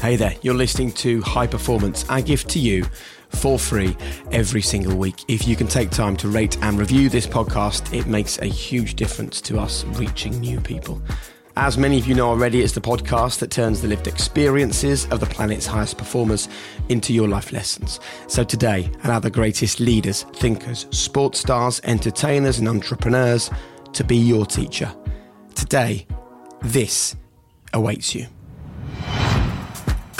Hey there, you're listening to High Performance. I give to you for free every single week. If you can take time to rate and review this podcast, it makes a huge difference to us reaching new people. As many of you know already, it's the podcast that turns the lived experiences of the planet's highest performers into your life lessons. So today, allow the greatest leaders, thinkers, sports stars, entertainers, and entrepreneurs to be your teacher. Today, this awaits you.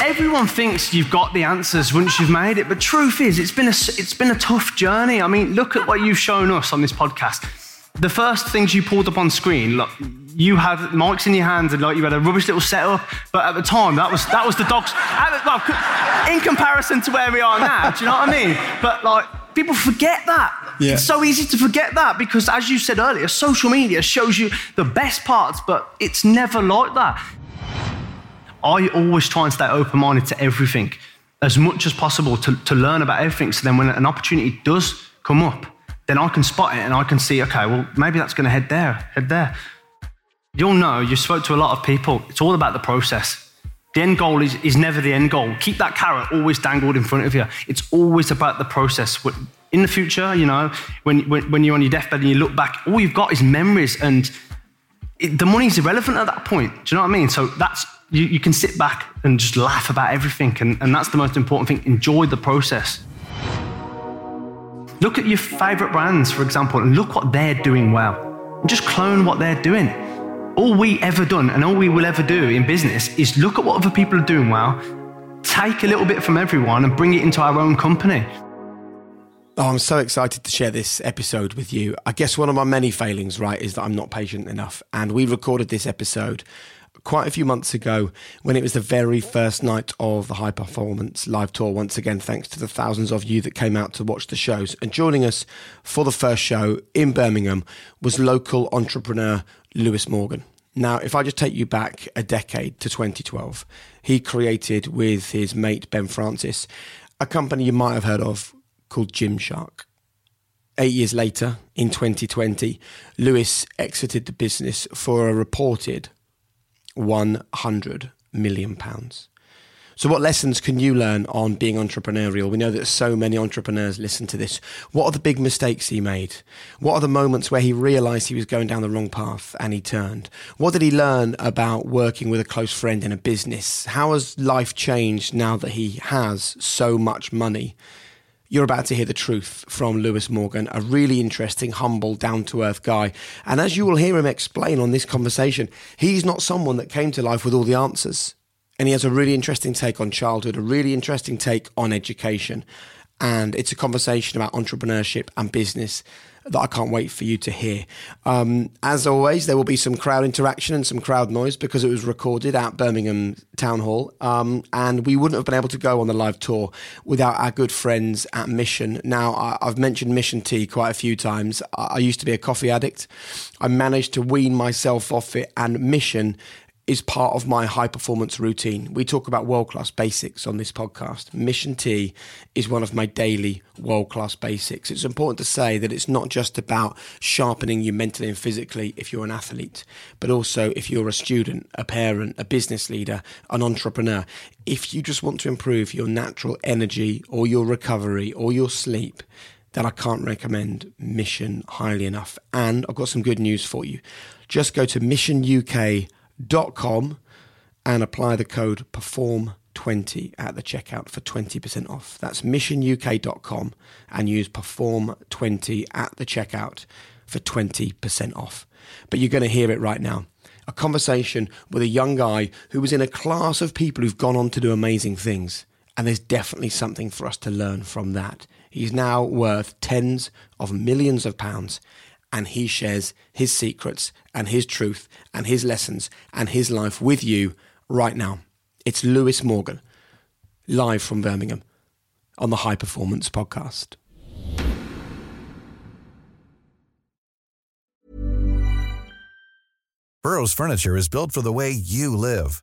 Everyone thinks you've got the answers once you've made it, but truth is, it's been a it's been a tough journey. I mean, look at what you've shown us on this podcast. The first things you pulled up on screen, look, you had mics in your hands and like you had a rubbish little setup, but at the time that was that was the dogs. in comparison to where we are now, do you know what I mean? But like people forget that. Yeah. It's so easy to forget that because, as you said earlier, social media shows you the best parts, but it's never like that. I always try and stay open minded to everything as much as possible to, to learn about everything. So then, when an opportunity does come up, then I can spot it and I can see, okay, well, maybe that's going to head there, head there. You'll know, you spoke to a lot of people, it's all about the process. The end goal is, is never the end goal. Keep that carrot always dangled in front of you. It's always about the process. In the future, you know, when, when, when you're on your deathbed and you look back, all you've got is memories and it, the money's irrelevant at that point. Do you know what I mean? So that's you, you can sit back and just laugh about everything. And, and that's the most important thing. Enjoy the process. Look at your favorite brands, for example, and look what they're doing well. And just clone what they're doing. All we ever done and all we will ever do in business is look at what other people are doing well, take a little bit from everyone and bring it into our own company. Oh, I'm so excited to share this episode with you. I guess one of my many failings, right, is that I'm not patient enough. And we recorded this episode quite a few months ago when it was the very first night of the High Performance live tour. Once again, thanks to the thousands of you that came out to watch the shows. And joining us for the first show in Birmingham was local entrepreneur Lewis Morgan. Now, if I just take you back a decade to 2012, he created with his mate Ben Francis a company you might have heard of called Gymshark. Eight years later, in 2020, Lewis exited the business for a reported 100 million pounds. So, what lessons can you learn on being entrepreneurial? We know that so many entrepreneurs listen to this. What are the big mistakes he made? What are the moments where he realized he was going down the wrong path and he turned? What did he learn about working with a close friend in a business? How has life changed now that he has so much money? You're about to hear the truth from Lewis Morgan, a really interesting, humble, down to earth guy. And as you will hear him explain on this conversation, he's not someone that came to life with all the answers. And he has a really interesting take on childhood, a really interesting take on education. And it's a conversation about entrepreneurship and business that I can't wait for you to hear. Um, as always, there will be some crowd interaction and some crowd noise because it was recorded at Birmingham Town Hall. Um, and we wouldn't have been able to go on the live tour without our good friends at Mission. Now, I, have mentioned Mission Tea quite a few times. I, I used to be a coffee addict. I managed to wean myself off it, and Mission is part of my high performance routine. We talk about world class basics on this podcast. Mission Tea is one of my daily world class basics. It's important to say that it's not just about sharpening you mentally and physically if you're an athlete, but also if you're a student, a parent, a business leader, an entrepreneur. If you just want to improve your natural energy or your recovery or your sleep, then I can't recommend Mission highly enough. And I've got some good news for you. Just go to Mission UK com and apply the code PERFORM20 at the checkout for 20% off. That's missionuk.com and use PERFORM20 at the checkout for 20% off. But you're going to hear it right now. A conversation with a young guy who was in a class of people who've gone on to do amazing things. And there's definitely something for us to learn from that. He's now worth tens of millions of pounds and he shares his secrets and his truth and his lessons and his life with you right now. It's Lewis Morgan, live from Birmingham on the High Performance Podcast. Burrow's Furniture is built for the way you live.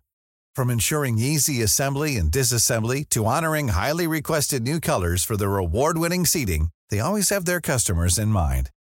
From ensuring easy assembly and disassembly to honoring highly requested new colors for their award winning seating, they always have their customers in mind.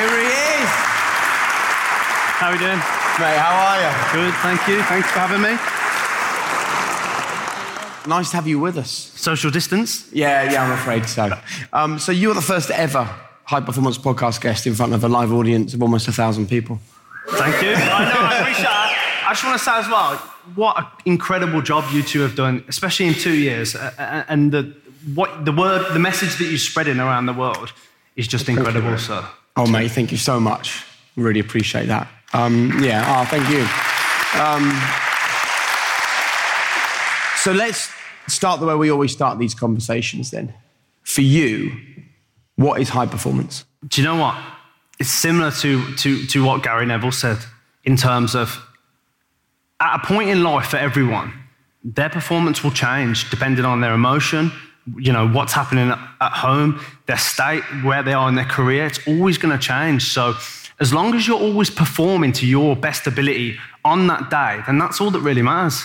Here he is. How are we doing? Mate, how are you? Good, thank you. Thanks for having me. Nice to have you with us. Social distance. Yeah, yeah, I'm afraid so. Um, so you were the first ever high performance podcast guest in front of a live audience of almost a thousand people. Thank you. I know, I appreciate that. I just want to say as well, what an incredible job you two have done, especially in two years. And the, what, the word, the message that you're spreading around the world is just incredible, sir. Oh, mate, thank you so much. Really appreciate that. Um, yeah, oh, thank you. Um, so let's start the way we always start these conversations then. For you, what is high performance? Do you know what? It's similar to, to, to what Gary Neville said in terms of at a point in life for everyone, their performance will change depending on their emotion, you know, what's happening at home, their state, where they are in their career. It's always going to change. So as long as you're always performing to your best ability on that day, then that's all that really matters.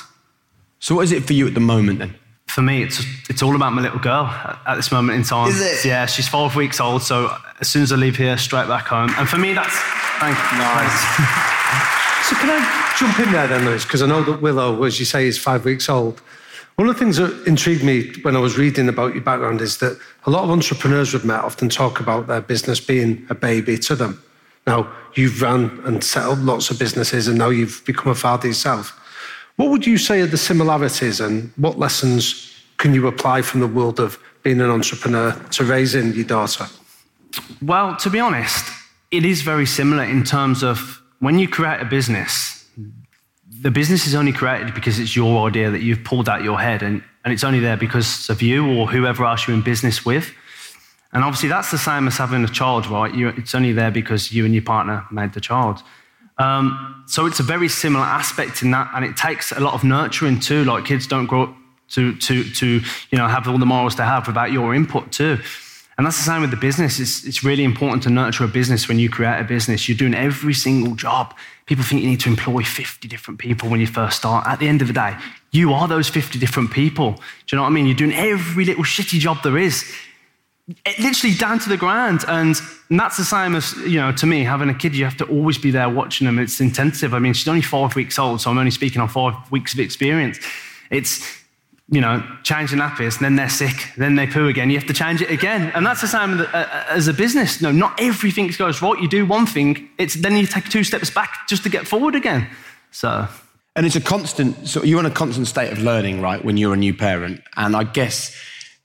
So, what is it for you at the moment then? For me, it's, it's all about my little girl at, at this moment in time. Is it? Yeah, she's five weeks old, so as soon as I leave here, straight back home. And for me, that's thank you. Nice. So can I jump in there then, Lewis? Because I know that Willow, as you say, is five weeks old. One of the things that intrigued me when I was reading about your background is that a lot of entrepreneurs we've met often talk about their business being a baby to them. Now, you've run and set up lots of businesses and now you've become a father yourself. What would you say are the similarities and what lessons can you apply from the world of being an entrepreneur to raising your daughter? Well, to be honest, it is very similar in terms of when you create a business, the business is only created because it's your idea that you've pulled out your head, and, and it's only there because of you or whoever else you're in business with. And obviously, that's the same as having a child, right? You, it's only there because you and your partner made the child. Um, so it's a very similar aspect in that, and it takes a lot of nurturing too. Like kids don't grow up to, to, to you know, have all the morals they have without your input too. And that's the same with the business. It's, it's really important to nurture a business when you create a business. You're doing every single job. People think you need to employ 50 different people when you first start. At the end of the day, you are those 50 different people. Do you know what I mean? You're doing every little shitty job there is. It, literally down to the ground. And that's the same as, you know, to me, having a kid, you have to always be there watching them. It's intensive. I mean, she's only five weeks old, so I'm only speaking on five weeks of experience. It's, you know, change the nappies, then they're sick, then they poo again. You have to change it again. And that's the same uh, uh, as a business. No, not everything goes right. You do one thing, it's, then you take two steps back just to get forward again. So. And it's a constant, so you're in a constant state of learning, right, when you're a new parent. And I guess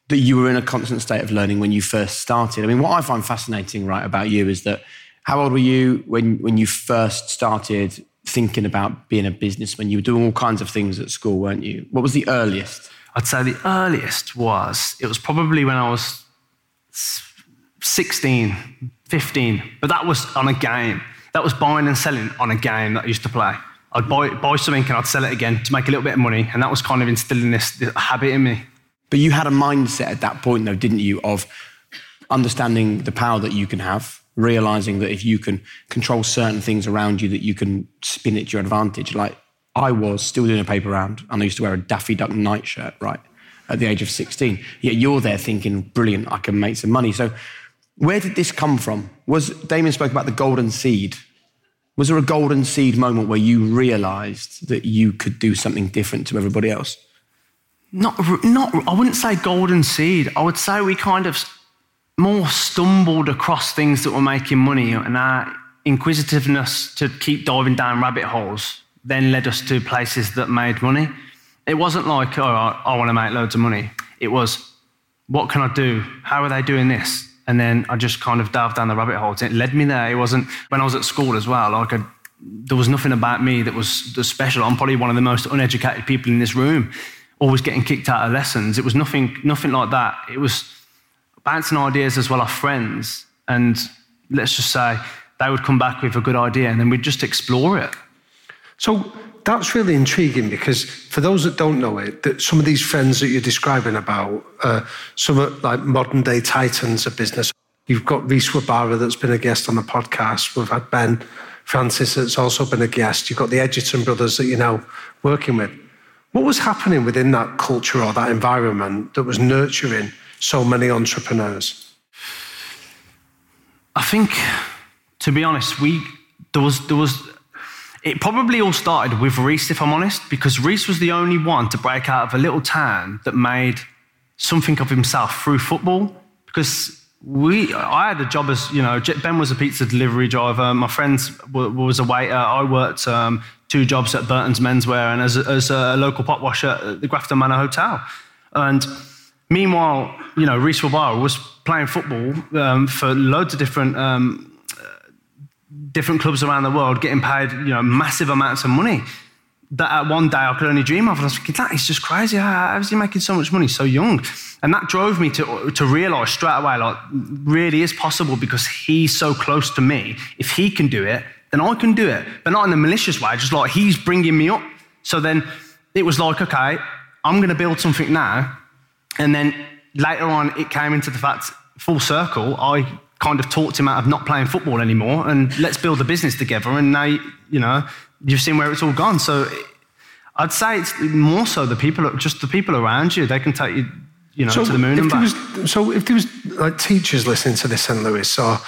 that you were in a constant state of learning when you first started. I mean, what I find fascinating, right, about you is that how old were you when, when you first started thinking about being a businessman? You were doing all kinds of things at school, weren't you? What was the earliest? I'd say the earliest was, it was probably when I was 16, 15, but that was on a game. That was buying and selling on a game that I used to play. I'd buy, buy something and I'd sell it again to make a little bit of money, and that was kind of instilling this, this habit in me. But you had a mindset at that point, though, didn't you, of understanding the power that you can have, realizing that if you can control certain things around you, that you can spin it to your advantage. Like I was still doing a paper round, and I used to wear a Daffy Duck nightshirt, right? at the age of 16. Yet you're there thinking, brilliant, I can make some money. So where did this come from? Was Damian spoke about the golden seed. Was there a golden seed moment where you realized that you could do something different to everybody else? Not, not, I wouldn't say golden seed. I would say we kind of more stumbled across things that were making money and our inquisitiveness to keep diving down rabbit holes then led us to places that made money. It wasn't like, oh, I, want to make loads of money. It was, what can I do? How are they doing this? And then I just kind of dived down the rabbit hole. It led me there. It wasn't when I was at school as well. Like I, there was nothing about me that was, that was special. I'm probably one of the most uneducated people in this room, always getting kicked out of lessons. It was nothing, nothing like that. It was bouncing ideas as well off friends. And let's just say they would come back with a good idea and then we'd just explore it. So that's really intriguing because for those that don't know it, that some of these friends that you're describing about, uh, some are like modern day titans of business. You've got Reece Wabara that's been a guest on the podcast. We've had Ben Francis that's also been a guest. You've got the Edgerton brothers that you're now working with. What was happening within that culture or that environment that was nurturing so many entrepreneurs? I think, to be honest, we there was there was it probably all started with Reece, if I'm honest, because Reece was the only one to break out of a little town that made something of himself through football. Because we, I had a job as, you know, Ben was a pizza delivery driver. My friend was a waiter. I worked um, two jobs at Burton's Menswear and as as a local pot washer at the Grafton Manor Hotel. And meanwhile, you know, Reece Wabara was playing football um, for loads of different um, different clubs around the world getting paid, you know, massive amounts of money that at one day I could only dream of. And I was thinking, that is just crazy. How, is he making so much money so young? And that drove me to, to realize straight away, like, really is possible because he's so close to me. If he can do it, then I can do it. But not in a malicious way, just like he's bringing me up. So then it was like, okay, I'm going to build something now. And then later on, it came into the fact, full circle, I kind of talked him out of not playing football anymore and let's build a business together. And now, you know, you've seen where it's all gone. So I'd say it's more so the people, just the people around you, they can take you, you know, so to the moon and back. Was, so if there was like teachers listening to this in Lewis or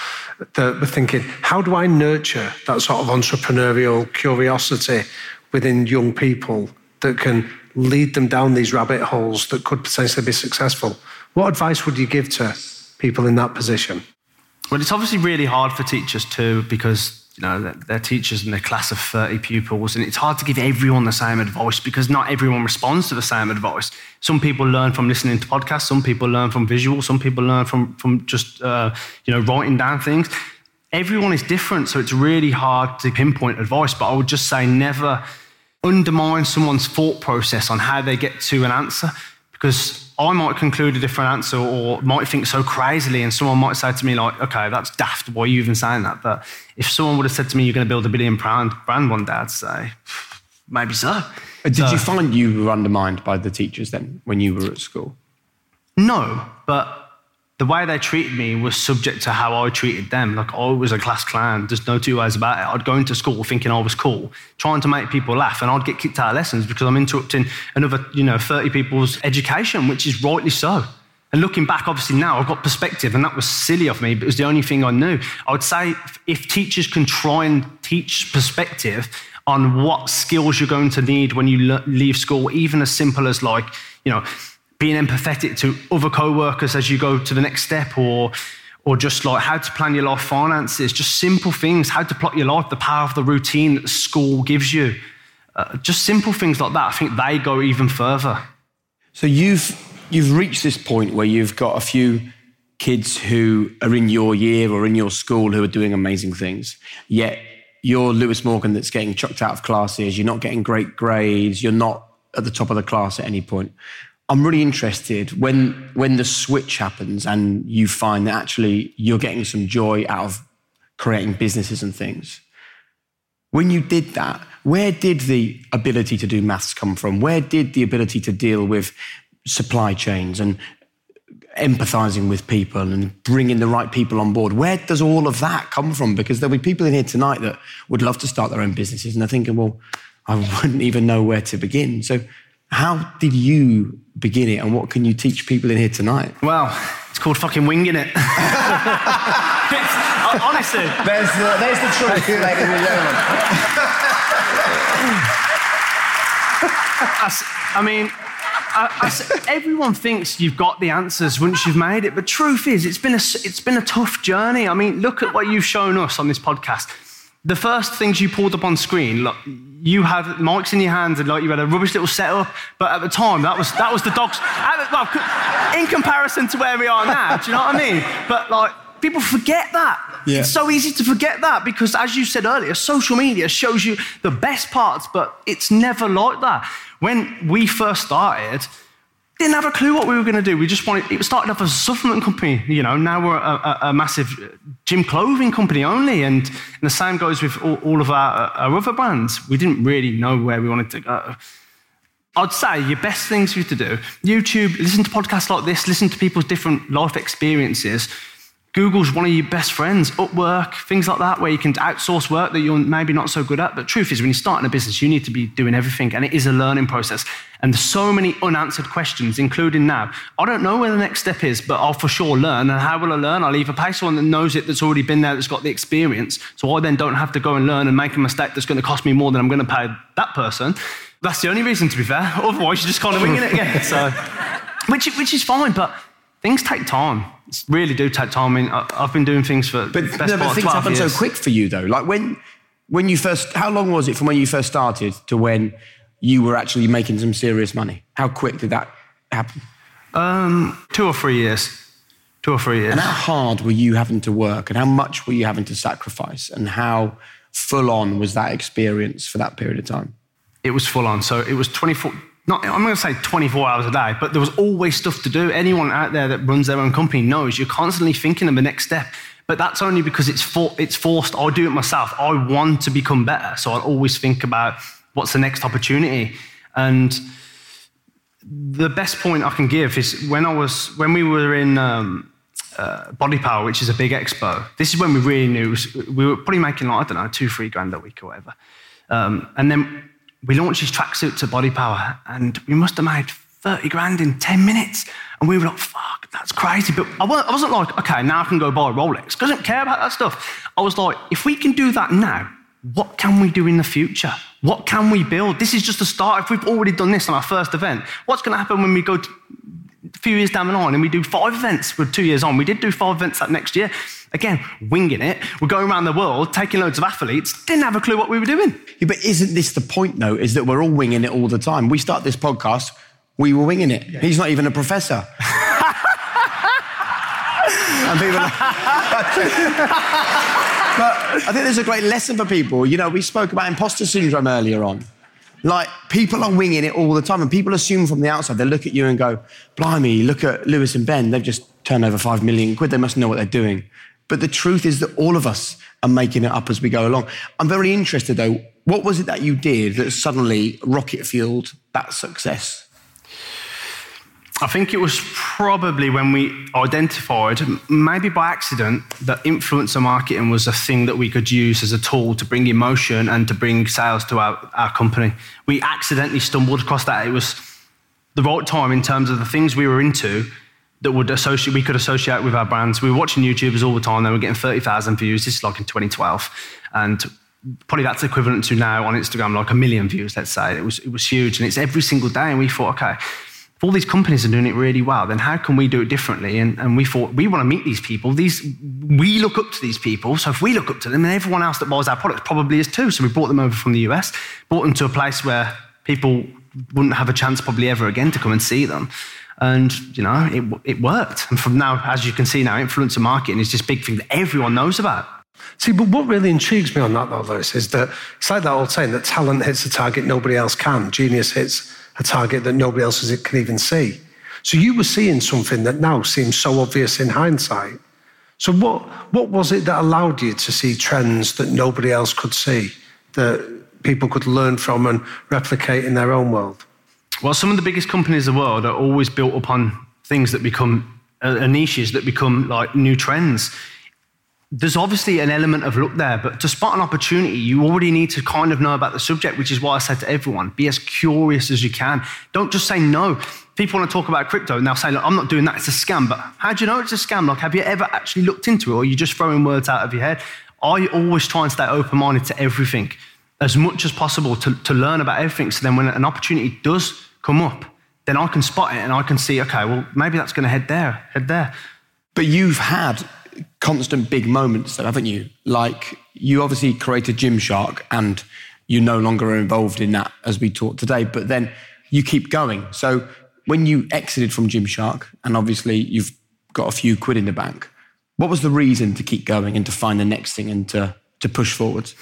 that were thinking, how do I nurture that sort of entrepreneurial curiosity within young people that can lead them down these rabbit holes that could potentially be successful? What advice would you give to people in that position? Well, it's obviously really hard for teachers too because you know they're teachers in a class of 30 pupils, and it's hard to give everyone the same advice because not everyone responds to the same advice. Some people learn from listening to podcasts, some people learn from visuals, some people learn from from just uh, you know writing down things. Everyone is different, so it's really hard to pinpoint advice. But I would just say never undermine someone's thought process on how they get to an answer because I might conclude a different answer or might think so crazily, and someone might say to me, like, okay, that's daft. Why are you even saying that? But if someone would have said to me, you're going to build a billion pound brand one day, I'd say, maybe so. Uh, did so, you find you were undermined by the teachers then when you were at school? No, but the way they treated me was subject to how I treated them. Like I was a class clown. There's no two ways about it. I'd go into school thinking I was cool, trying to make people laugh, and I'd get kicked out of lessons because I'm interrupting another, you know, 30 people's education, which is rightly so. And looking back, obviously now I've got perspective, and that was silly of me, but it was the only thing I knew. I would say if teachers can try and teach perspective on what skills you're going to need when you leave school, even as simple as like, you know, being empathetic to other co-workers as you go to the next step or or just like how to plan your life finances just simple things how to plot your life the power of the routine that school gives you. Uh, just simple things like that i think they go even further. So you've you've reached this point where you've got a few kids who are in your year or in your school who are doing amazing things yet you're lewis morgan that's getting chucked out of classes you're not getting great grades you're not at the top of the class at any point I'm really interested when when the switch happens and you find that actually you're getting some joy out of creating businesses and things. When you did that, where did the ability to do maths come from? Where did the ability to deal with supply chains and empathizing with people and bringing the right people on board? Where does all of that come from? Because there'll be people in here tonight that would love to start their own businesses and they're thinking, well, I wouldn't even know where to begin. So How did you begin it, and what can you teach people in here tonight? Well, it's called fucking winging it. Uh, honestly, There's the, there's the truth, ladies and gentlemen. I, s- I mean, I, I s- everyone thinks you've got the answers once you've made it, but truth is, it's been a s- it's been a tough journey. I mean, look at what you've shown us on this podcast. The first things you pulled up on screen, look, you had mics in your hands and like you had a rubbish little setup, but at the time that was that was the dogs. in comparison to where we are now, do you know what I mean? But like people forget that. Yeah. It's so easy to forget that because, as you said earlier, social media shows you the best parts, but it's never like that. When we first started, didn't have a clue what we were going to do. We just wanted, it started off as a supplement company, you know, now we're a, a, a massive gym clothing company only. And, and the same goes with all, all of our, our other brands. We didn't really know where we wanted to go. I'd say your best things for you to do YouTube, listen to podcasts like this, listen to people's different life experiences. Google's one of your best friends, Upwork, things like that, where you can outsource work that you're maybe not so good at. But truth is, when you're starting a business, you need to be doing everything, and it is a learning process. And there's so many unanswered questions, including now. I don't know where the next step is, but I'll for sure learn. And how will I learn? I'll either pay someone that knows it, that's already been there, that's got the experience, so I then don't have to go and learn and make a mistake that's going to cost me more than I'm going to pay that person. That's the only reason, to be fair. Otherwise, you're just kind of winging it again. So, which, which is fine, but things take time. It's really do take time. I mean, I- I've been doing things for But, best no, part but things 12 happen years. so quick for you, though. Like when, when you first, how long was it from when you first started to when you were actually making some serious money? How quick did that happen? Um, two or three years. Two or three years. And how hard were you having to work, and how much were you having to sacrifice, and how full on was that experience for that period of time? it was full on. So it was 24, not, I'm going to say 24 hours a day, but there was always stuff to do. Anyone out there that runs their own company knows you're constantly thinking of the next step. But that's only because it's, for, it's forced. I do it myself. I want to become better. So I always think about what's the next opportunity. And the best point I can give is when I was, when we were in, um, uh, Body Power, which is a big expo. This is when we really knew we were probably making like, I don't know, two, three grand a week or whatever. Um, and then we launched these tracksuit to Body Power, and we must have made 30 grand in 10 minutes. And we were like, fuck, that's crazy. But I wasn't, like, okay, now I can go buy a Rolex. I don't care about that stuff. I was like, if we can do that now, what can we do in the future? What can we build? This is just a start. If we've already done this on our first event, what's going to happen when we go a few years down the line and we do five events? We're two years on. We did do five events that next year. Again, winging it. We're going around the world, taking loads of athletes. Didn't have a clue what we were doing. Yeah, but isn't this the point, though? Is that we're all winging it all the time? We start this podcast, we were winging it. He's not even a professor. and people are- but I think there's a great lesson for people. You know, we spoke about imposter syndrome earlier on. Like, people are winging it all the time, and people assume from the outside, they look at you and go, Blimey, look at Lewis and Ben, they've just turned over five million quid, they must know what they're doing. But the truth is that all of us are making it up as we go along. I'm very interested, though, what was it that you did that suddenly rocket fueled that success? I think it was probably when we identified, maybe by accident, that influencer marketing was a thing that we could use as a tool to bring emotion and to bring sales to our, our company. We accidentally stumbled across that. It was the right time in terms of the things we were into that would associate, we could associate with our brands. We were watching YouTubers all the time. They were getting 30,000 views. This is like in 2012. And probably that's equivalent to now on Instagram, like a million views, let's say. It was, it was huge. And it's every single day. And we thought, okay, if all these companies are doing it really well, then how can we do it differently? And, and we thought, we want to meet these people. These, we look up to these people. So if we look up to them, then everyone else that buys our products probably is too. So we brought them over from the US, brought them to a place where people wouldn't have a chance probably ever again to come and see them. And, you know, it, it worked. And from now, as you can see now, influencer marketing is this big thing that everyone knows about. See, but what really intrigues me on that, though, Lewis, is that it's like that old saying that talent hits a target nobody else can. Genius hits a target that nobody else can even see. So you were seeing something that now seems so obvious in hindsight. So what, what was it that allowed you to see trends that nobody else could see, that people could learn from and replicate in their own world? Well, some of the biggest companies in the world are always built upon things that become uh, uh, niches that become like new trends. there's obviously an element of luck there, but to spot an opportunity, you already need to kind of know about the subject, which is why I said to everyone be as curious as you can. Don't just say no. People want to talk about crypto and they'll say, Look, I'm not doing that, it's a scam. But how do you know it's a scam? Like, have you ever actually looked into it or are you just throwing words out of your head? I always try and stay open minded to everything as much as possible to, to learn about everything. So then when an opportunity does come up, then I can spot it and I can see, okay, well, maybe that's going to head there, head there. But you've had constant big moments, though, haven't you? Like you obviously created Gymshark, and you no longer are involved in that as we talked today. But then you keep going. So when you exited from Gymshark, and obviously you've got a few quid in the bank, what was the reason to keep going and to find the next thing and to to push forwards?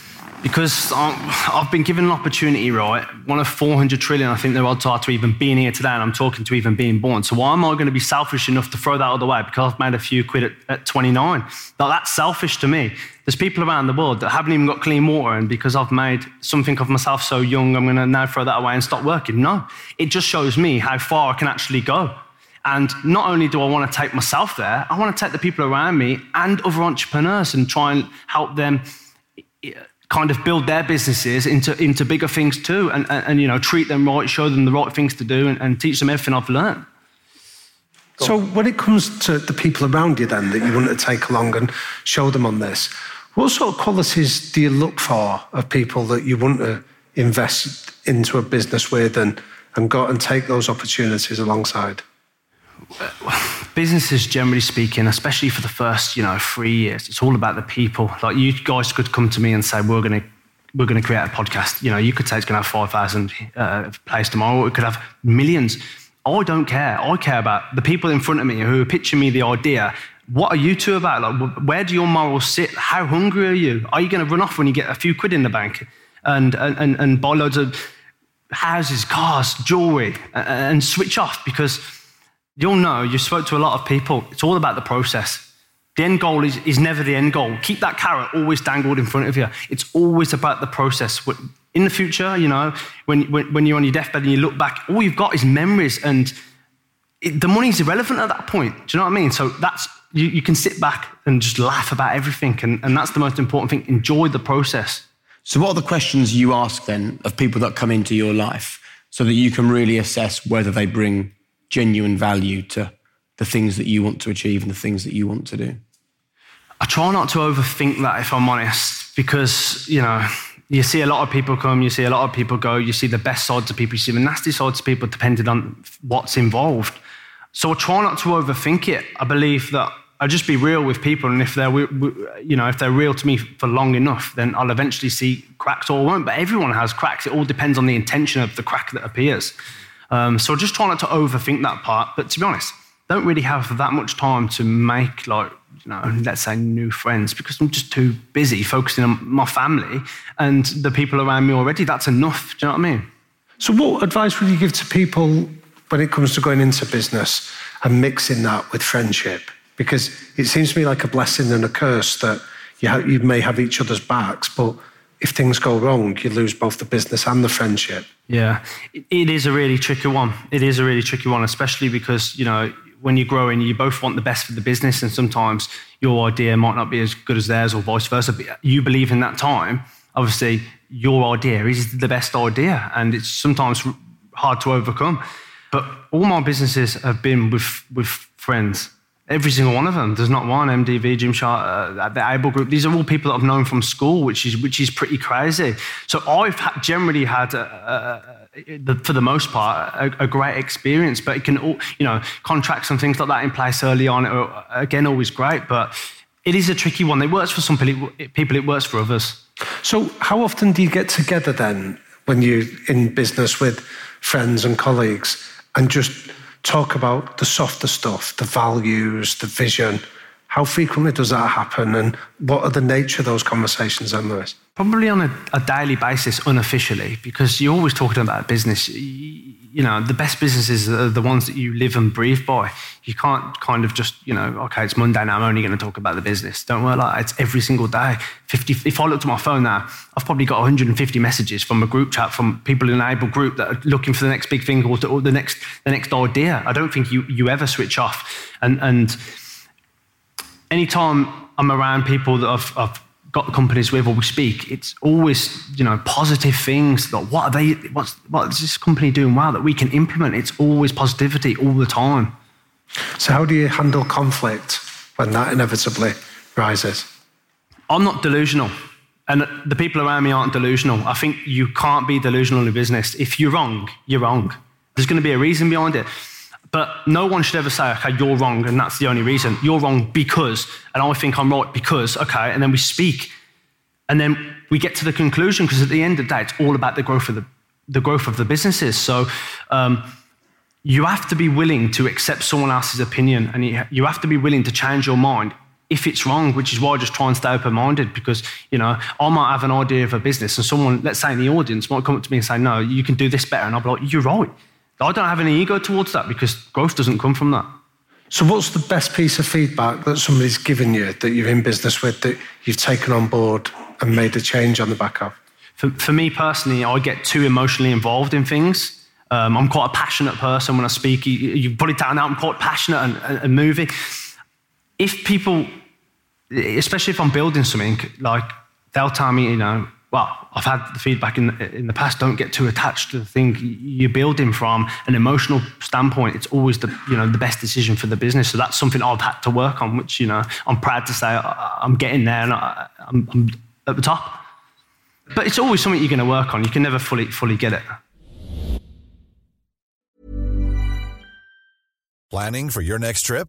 Because I've been given an opportunity, right? One of 400 trillion, I think the odds are to even being here today, and I'm talking to even being born. So why am I going to be selfish enough to throw that other way because I've made a few quid at, at 29? Now, that's selfish to me. There's people around the world that haven't even got clean water, and because I've made something of myself so young, I'm going to now throw that away and stop working. No, it just shows me how far I can actually go. And not only do I want to take myself there, I want to take the people around me and other entrepreneurs and try and help them kind of build their businesses into, into bigger things too and, and, and you know, treat them right, show them the right things to do and, and teach them everything I've learned. So when it comes to the people around you then that you want to take along and show them on this, what sort of qualities do you look for of people that you want to invest into a business with and, and go and take those opportunities alongside? Businesses generally speaking especially for the first you know three years it's all about the people. Like you guys could come to me and say we're going to we're going to create a podcast. You know you could say it's going to have 5000 uh, plays tomorrow it could have millions. I don't care. I care about the people in front of me who are pitching me the idea. What are you two about? Like where do your morals sit? How hungry are you? Are you going to run off when you get a few quid in the bank? And and, and buy loads of houses cars jewelry and switch off because You'll know, you spoke to a lot of people, it's all about the process. The end goal is, is never the end goal. Keep that carrot always dangled in front of you. It's always about the process. In the future, you know, when, when, when you're on your deathbed and you look back, all you've got is memories and it, the money's irrelevant at that point. Do you know what I mean? So that's, you, you can sit back and just laugh about everything. And, and that's the most important thing. Enjoy the process. So, what are the questions you ask then of people that come into your life so that you can really assess whether they bring genuine value to the things that you want to achieve and the things that you want to do? I try not to overthink that, if I'm honest, because, you know, you see a lot of people come, you see a lot of people go, you see the best sides of people, you see the nasty sides of people, depending on what's involved. So I try not to overthink it. I believe that I'll just be real with people, and if they're, you know, if they're real to me for long enough, then I'll eventually see cracks or won't. But everyone has cracks. It all depends on the intention of the crack that appears. Um, so I just try not to overthink that part. But to be honest, don't really have that much time to make like you know, let's say new friends because I'm just too busy focusing on my family and the people around me already. That's enough. Do you know what I mean? So, what advice would you give to people when it comes to going into business and mixing that with friendship? Because it seems to me like a blessing and a curse that you, you may have each other's backs, but if things go wrong, you lose both the business and the friendship. Yeah, it is a really tricky one. It is a really tricky one, especially because, you know, when you're growing, you both want the best for the business, and sometimes your idea might not be as good as theirs, or vice versa. But you believe in that time, obviously, your idea is the best idea, and it's sometimes hard to overcome. But all my businesses have been with, with friends Every single one of them. There's not one MDV, Gymshark, uh, the Able Group. These are all people that I've known from school, which is which is pretty crazy. So I've generally had, a, a, a, for the most part, a, great experience. But it can, all, you know, contracts and things like that in place early on. Are, again, always great, but it is a tricky one. It works for some people. It works for others. So how often do you get together then when you're in business with friends and colleagues and just talk about the softer stuff, the values, the vision. How frequently does that happen, and what are the nature of those conversations, then, Lewis? Probably on a, a daily basis, unofficially, because you're always talking about business you know, the best businesses are the ones that you live and breathe by. You can't kind of just, you know, okay, it's Monday now, I'm only going to talk about the business. Don't worry, like. It's every single day. 50, if I looked at my phone now, I've probably got 150 messages from a group chat from people in an able group that are looking for the next big thing or, or the next the next idea. I don't think you you ever switch off. And and anytime I'm around people that I've, I've got companies with or we speak, it's always you know positive things. Like what are they? What's what is this company doing well that we can implement? It's always positivity all the time. So how do you handle conflict when that inevitably rises? I'm not delusional. And the people around me aren't delusional. I think you can't be delusional in business. If you're wrong, you're wrong. There's going to be a reason behind it. But no one should ever say, okay, you're wrong, and that's the only reason. You're wrong because, and I think I'm right because, okay, and then we speak. And then we get to the conclusion, because at the end of the day, it's all about the growth of the, the growth of the businesses. So um, you have to be willing to accept someone else's opinion, and you, have to be willing to change your mind if it's wrong, which is why I just try and stay open minded because, you know, I might have an idea of a business and someone, let's say in the audience, might come up to me and say, no, you can do this better. And I'll be like, you're right. I don't have any ego towards that because growth doesn't come from that. So, what's the best piece of feedback that somebody's given you that you're in business with that you've taken on board and made a change on the back of? For, for me personally, I get too emotionally involved in things. Um, I'm quite a passionate person when I speak. You, you put it down now, I'm quite passionate and, and, and moving. If people especially if I'm building something, like they'll tell me, you know, well, I've had the feedback in, in the past, don't get too attached to the thing you're building from an emotional standpoint. It's always the, you know, the best decision for the business. So that's something I've had to work on, which, you know, I'm proud to say I'm getting there and I'm, I'm at the top. But it's always something you're going to work on. You can never fully, fully get it. Planning for your next trip?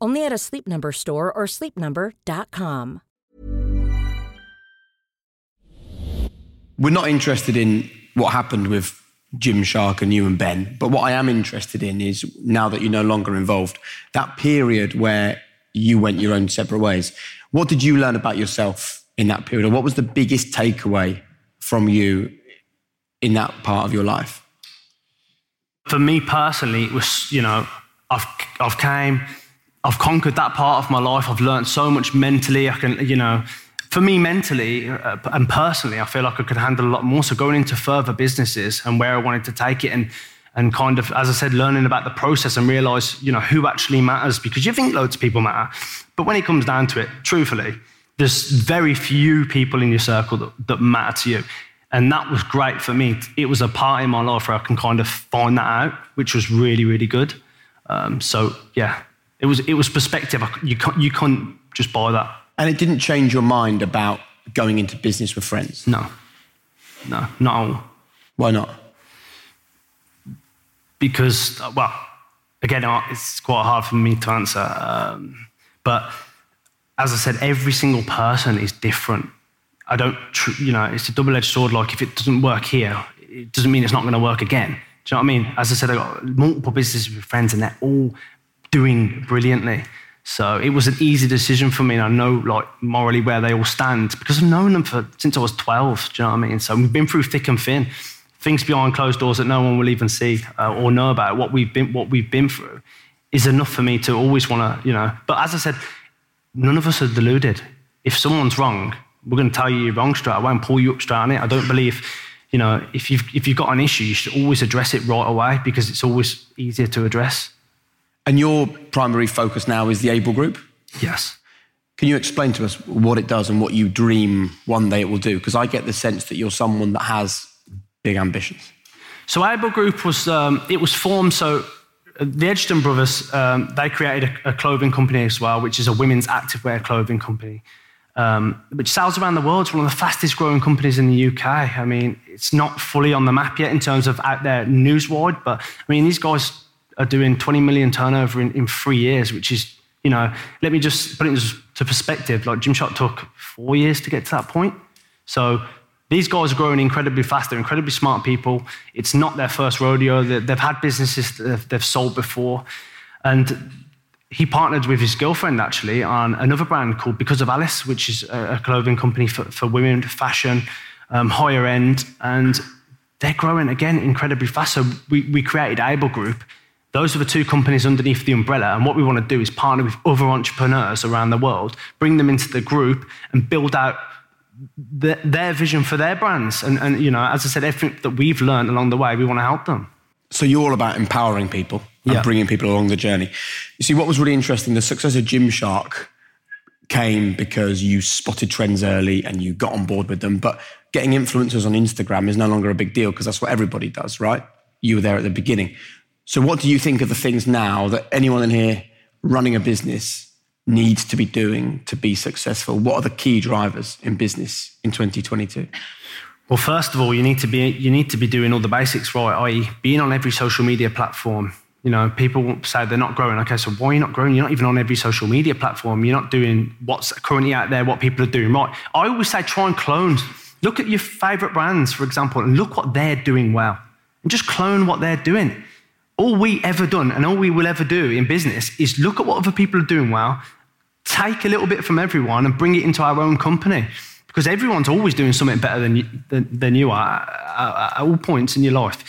Only at a Sleep Number store or sleepnumber.com. We're not interested in what happened with Gymshark and you and Ben, but what I am interested in is now that you're no longer involved, that period where you went your own separate ways. What did you learn about yourself in that period, or what was the biggest takeaway from you in that part of your life? For me personally, it was, you know, I've, I've came, I've conquered that part of my life. I've learned so much mentally. I can, you know, for me mentally uh, and personally, I feel like I could handle a lot more. So going into further businesses and where I wanted to take it and, and kind of, as I said, learning about the process and realize, you know, who actually matters because you think loads of people matter. But when it comes down to it, truthfully, there's very few people in your circle that, that matter to you. And that was great for me. It was a part in my life where I can kind of find that out, which was really, really good. Um, so yeah, it was it was perspective. You can't, you couldn't just buy that. And it didn't change your mind about going into business with friends? No, no, not all. Why not? Because well, again, it's quite hard for me to answer. Um, but as I said, every single person is different. I don't, tr- you know, it's a double edged sword. Like, if it doesn't work here, it doesn't mean it's not going to work again. Do you know what I mean? As I said, I've got multiple businesses with friends and they're all doing brilliantly. So it was an easy decision for me. And I know, like, morally where they all stand because I've known them for since I was 12. Do you know what I mean? So we've been through thick and thin. things behind closed doors that no one will even see uh, or know about, what we've been, what we've been through, is enough for me to always want to, you know. But as I said, none of us are deluded. If someone's wrong, we're going to tell you you're wrong straight away and pull you up straight on it. I don't believe, you know, if you've, if you've got an issue, you should always address it right away because it's always easier to address. And your primary focus now is the Able Group? Yes. Can you explain to us what it does and what you dream one day it will do? Because I get the sense that you're someone that has big ambitions. So Able Group was, um, it was formed, so the Edgerton brothers, um, they created a, a, clothing company as well, which is a women's activewear clothing company um, which sells around the world. It's one of the fastest growing companies in the UK. I mean, it's not fully on the map yet in terms of out there news-wide, but I mean, these guys are doing 20 million turnover in, in three years, which is, you know, let me just put it into perspective. Like Gymshark took four years to get to that point. So these guys are growing incredibly fast. They're incredibly smart people. It's not their first rodeo. They've had businesses that they've sold before. And he partnered with his girlfriend actually on another brand called Because of Alice, which is a clothing company for, for women, fashion, um, higher end, and they're growing again incredibly fast. So we, we created Able Group. Those are the two companies underneath the umbrella, and what we want to do is partner with other entrepreneurs around the world, bring them into the group, and build out the, their vision for their brands. And, and you know, as I said, everything that we've learned along the way, we want to help them. So you're all about empowering people and yeah. bringing people along the journey. You see, what was really interesting, the success of Gymshark came because you spotted trends early and you got on board with them. But getting influencers on Instagram is no longer a big deal because that's what everybody does, right? You were there at the beginning. So, what do you think of the things now that anyone in here running a business needs to be doing to be successful? What are the key drivers in business in 2022? Well, first of all, you need to be you need to be doing all the basics right, i.e., being on every social media platform. You know, people say they're not growing. Okay, so why are you not growing? You're not even on every social media platform. You're not doing what's currently out there, what people are doing right. I always say try and clone. Look at your favorite brands, for example, and look what they're doing well, and just clone what they're doing. All we ever done and all we will ever do in business is look at what other people are doing well, take a little bit from everyone, and bring it into our own company because everyone's always doing something better than you, than, than you are at, at, all points in your life.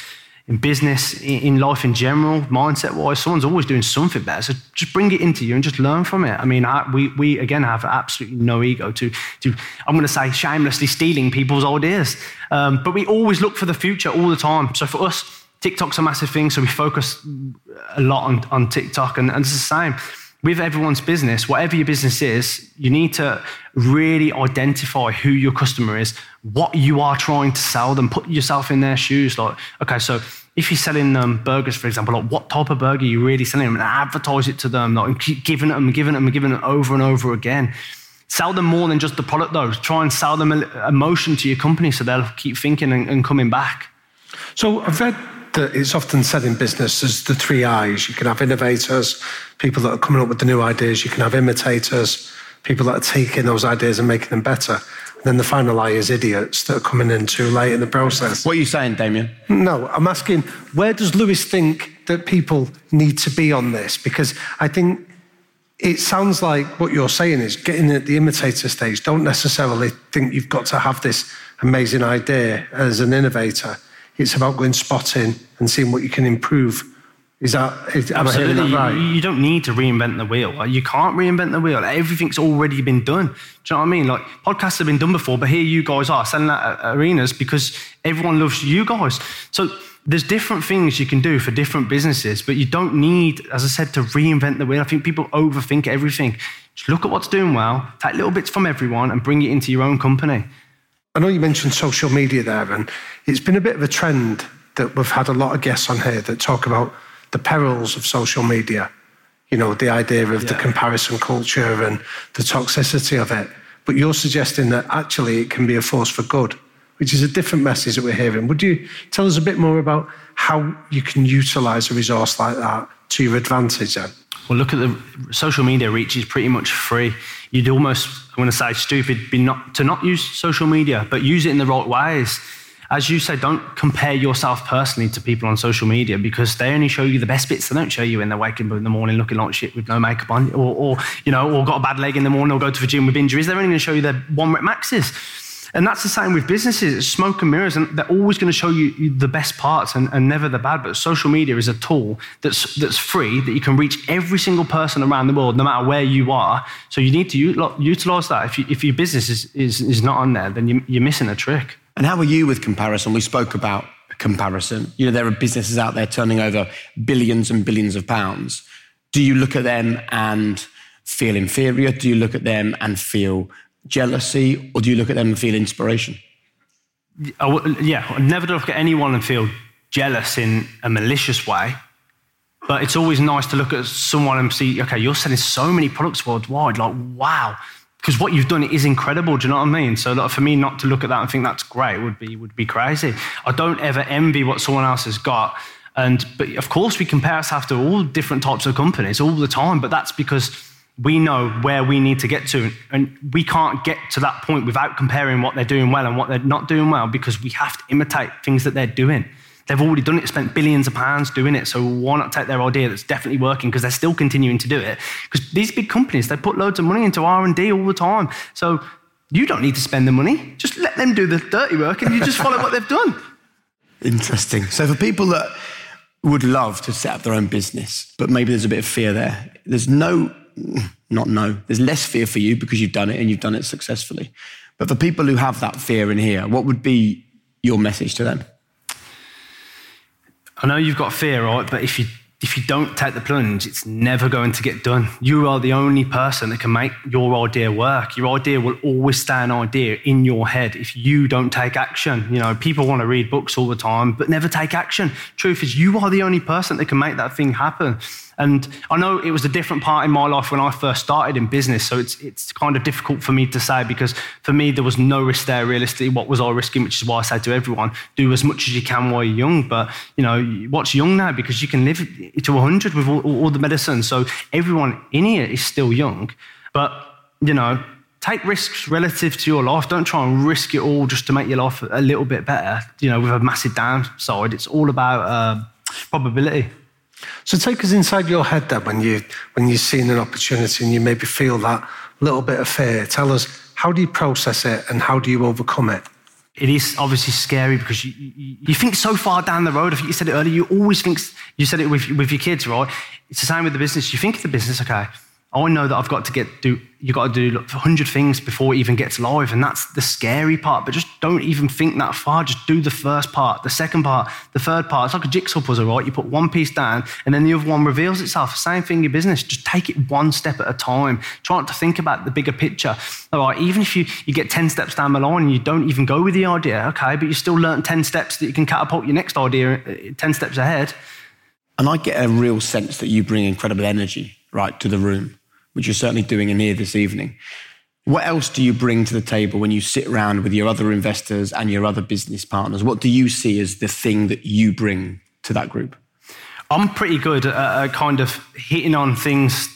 In business, in life in general, mindset wise, someone's always doing something better. So just bring it into you and just learn from it. I mean, I, we, we again have absolutely no ego to, to I'm going to say, shamelessly stealing people's ideas. Um, but we always look for the future all the time. So for us, TikTok's a massive thing. So we focus a lot on, on TikTok, and, and it's the same with everyone's business, whatever your business is, you need to really identify who your customer is, what you are trying to sell them, put yourself in their shoes. Like, okay, so if you're selling them burgers, for example, like what type of burger are you really selling them and advertise it to them, like, and keep giving them giving them giving them over and over again. Sell them more than just the product, though. Try and sell them emotion to your company so they'll keep thinking and, and coming back. So I've that it's often said in business as the three I's. You can have innovators, people that are coming up with the new ideas. You can have imitators, people that are taking those ideas and making them better. And then the final I is idiots that are coming in too late in the process. What are you saying, Damian? No, I'm asking where does Lewis think that people need to be on this? Because I think it sounds like what you're saying is getting at the imitator stage. Don't necessarily think you've got to have this amazing idea as an innovator it's about going spotting and seeing what you can improve. Is that, is, am Absolutely. I hearing that right? You, you don't need to reinvent the wheel. You can't reinvent the wheel. Everything's already been done. Do you know what I mean? Like podcasts have been done before, but here you guys are selling at uh, arenas because everyone loves you guys. So there's different things you can do for different businesses, but you don't need, as I said, to reinvent the wheel. I think people overthink everything. Just look at what's doing well, take little bits from everyone, and bring it into your own company. I know you mentioned social media there, and it's been a bit of a trend that we've had a lot of guests on here that talk about the perils of social media. You know, the idea of yeah. the comparison culture and the toxicity of it. But you're suggesting that actually it can be a force for good, which is a different message that we're hearing. Would you tell us a bit more about how you can utilize a resource like that to your advantage then? Well, look at the social media reach is pretty much free you'd almost, I want to say, stupid be not, to not use social media, but use it in the right ways. As you say, don't compare yourself personally to people on social media because they only show you the best bits. They don't show you when they're waking up in the morning looking like shit with no makeup on, or, or you know, or got a bad leg in the morning, or go to the gym with injuries. They're only going to show you their one rep maxes. And that's the same with businesses. It's smoke and mirrors, and they're always going to show you the best parts and, and, never the bad. But social media is a tool that's, that's free, that you can reach every single person around the world, no matter where you are. So you need to utilize that. If, you, if your business is, is, is not on there, then you, you're missing a trick. And how are you with comparison? We spoke about comparison. You know, there are businesses out there turning over billions and billions of pounds. Do you look at them and feel inferior? Do you look at them and feel jealousy, or do you look at them and feel inspiration? yeah, I never look at anyone and feel jealous in a malicious way. But it's always nice to look at someone and see, okay, you're selling so many products worldwide. Like, wow. Because what you've done is incredible. Do you know what I mean? So like, for me not to look at that and think that's great would be would be crazy. I don't ever envy what someone else has got. And but of course we compare ourselves to all different types of companies all the time. But that's because we know where we need to get to. And we can't get to that point without comparing what they're doing well and what they're not doing well because we have to imitate things that they're doing. They've already done it, spent billions of pounds doing it. So why not take their idea that's definitely working because they're still continuing to do it? Because these big companies, they put loads of money into R&D all the time. So you don't need to spend the money. Just let them do the dirty work and you just follow what they've done. Interesting. So for people that would love to set up their own business, but maybe there's a bit of fear there, there's no not know. There's less fear for you because you've done it and you've done it successfully. But for people who have that fear in here, what would be your message to them? I know you've got fear, right? But if you if you don't take the plunge, it's never going to get done. You are the only person that can make your idea work. Your idea will always stay an idea in your head if you don't take action. You know, people want to read books all the time, but never take action. Truth is, you are the only person that can make that thing happen. And I know it was a different part in my life when I first started in business, so it's, it's kind of difficult for me to say because for me, there was no risk there realistically. What was I risking? Which is why I say to everyone, do as much as you can while you're young. But, you know, what's young now? Because you can live to 100 with all, all the medicine. So everyone in here is still young. But, you know, take risks relative to your life. Don't try and risk it all just to make your life a little bit better, you know, with a massive downside. It's all about uh, probability. So take us inside your head then when you when you've seen an opportunity and you maybe feel that little bit of fear. Tell us how do you process it and how do you overcome it? It is obviously scary because you, you, you think so far down the road. I think you said it earlier. You always think you said it with with your kids, right? It's the same with the business. You think of the business, okay. I know that I've got to get do you've got to do a 100 things before it even gets live. And that's the scary part. But just don't even think that far. Just do the first part, the second part, the third part. It's like a jigsaw puzzle, right? You put one piece down and then the other one reveals itself. Same thing in business. Just take it one step at a time. Try not to think about the bigger picture. All right, even if you, you get 10 steps down the line and you don't even go with the idea, okay, but you still learn 10 steps that you can catapult your next idea uh, 10 steps ahead. And I get a real sense that you bring incredible energy, right, to the room which you're certainly doing in here this evening. What else do you bring to the table when you sit around with your other investors and your other business partners? What do you see as the thing that you bring to that group? I'm pretty good at kind of hitting on things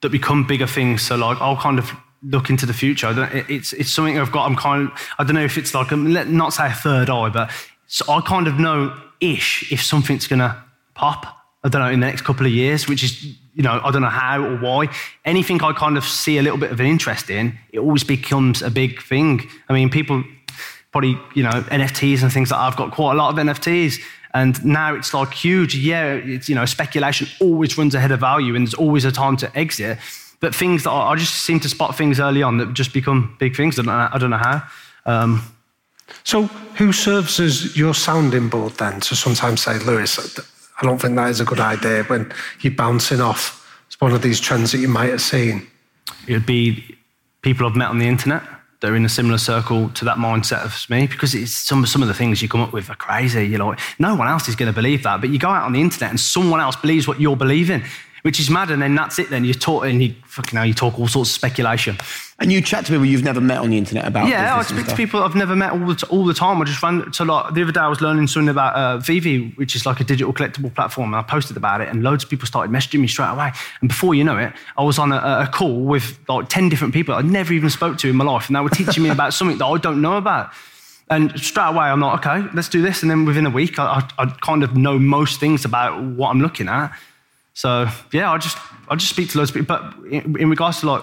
that become bigger things. So, like, I'll kind of look into the future. It's, it's something I've got. I'm kind of, I don't know if it's like, um, a, not say a third eye, but so I kind of know ish if something's to pop. I don't know, in the next couple of years, which is you know, I don't know how or why. Anything I kind of see a little bit of an interest in, it always becomes a big thing. I mean, people probably, you know, NFTs and things like that. I've got quite a lot of NFTs. And now it's like huge. Yeah, it's, you know, speculation always runs ahead of value and there's always a time to exit. But things that I, I just seem to spot things early on that just become big things. I don't know, I don't know how. Um, so, who serves as your sounding board then to sometimes say, Lewis, I don't think that is a good idea when you're bouncing off It's one of these trends that you might have seen. It would be people I've met on the internet that are in a similar circle to that mindset of me because it's some, some of the things you come up with are crazy. You're like, no one else is going to believe that. But you go out on the internet and someone else believes what you're believing which is mad. And then that's it. Then you talk and you fucking hell, you talk all sorts of speculation. And you chat to people you've never met on the internet about. Yeah, I speak to people I've never met all the, all the time. I just ran to like the other day I was learning something about uh, VeVe, which is like a digital collectible platform, and I posted about it, and loads of people started messaging me straight away. And before you know it, I was on a, a call with like ten different people I'd never even spoke to in my life, and they were teaching me about something that I don't know about. And straight away, I'm like, okay, let's do this. And then within a week, I, I, I kind of know most things about what I'm looking at. So yeah, I just I just speak to loads of people. But in, in regards to like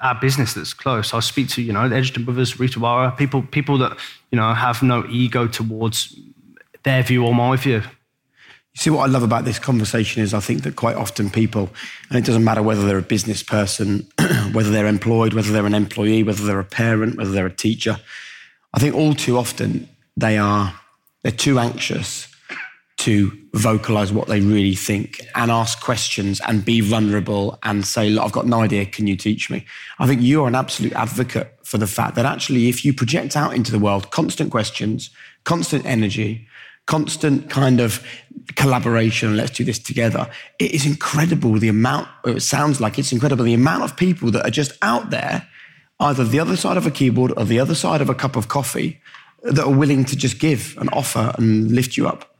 our business that's close. I speak to, you know, the Edgerton brothers, Rita Ora, people, people that, you know, have no ego towards their view or my view. You see, what I love about this conversation is I think that quite often people, and it doesn't matter whether they're a business person, whether they're employed, whether they're an employee, whether they're a parent, whether they're a teacher, I think all too often they are they're too anxious to vocalize what they really think and ask questions and be vulnerable and say, Look, I've got no idea, can you teach me? I think you're an absolute advocate for the fact that actually, if you project out into the world constant questions, constant energy, constant kind of collaboration, let's do this together, it is incredible the amount, it sounds like it's incredible the amount of people that are just out there, either the other side of a keyboard or the other side of a cup of coffee, that are willing to just give and offer and lift you up.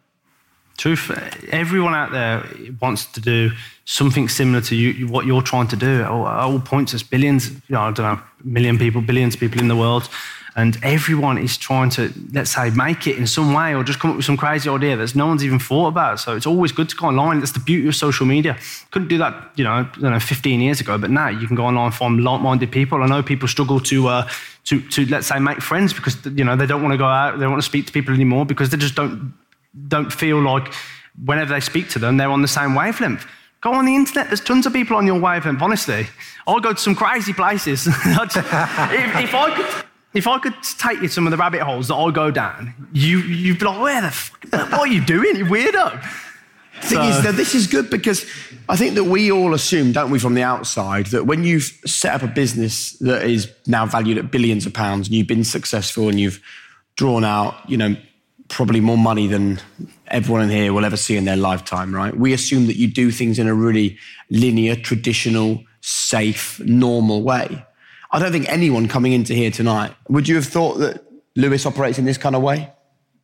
Truth, everyone out there wants to do something similar to you, what you're trying to do. At all points, there's billions, you know, I don't know, million people, billions of people in the world, and everyone is trying to, let's say, make it in some way or just come up with some crazy idea that no one's even thought about. So it's always good to go online. That's the beauty of social media. Couldn't do that, you know, know, 15 years ago, but now you can go online and find like-minded people. I know people struggle to. Uh, to, to let's say make friends because you know they don't want to go out, they don't want to speak to people anymore because they just don't don't feel like whenever they speak to them, they're on the same wavelength. Go on the internet, there's tons of people on your wavelength, honestly. I'll go to some crazy places. if, if, I could, if I could take you to some of the rabbit holes that I go down, you, you'd be like, where the fuck, what are you doing, you weirdo? thing so. is that this is good because I think that we all assume, don't we, from the outside, that when you've set up a business that is now valued at billions of pounds and you've been successful and you've drawn out, you know, probably more money than everyone in here will ever see in their lifetime, right? We assume that you do things in a really linear, traditional, safe, normal way. I don't think anyone coming into here tonight, would you have thought that Lewis operates in this kind of way?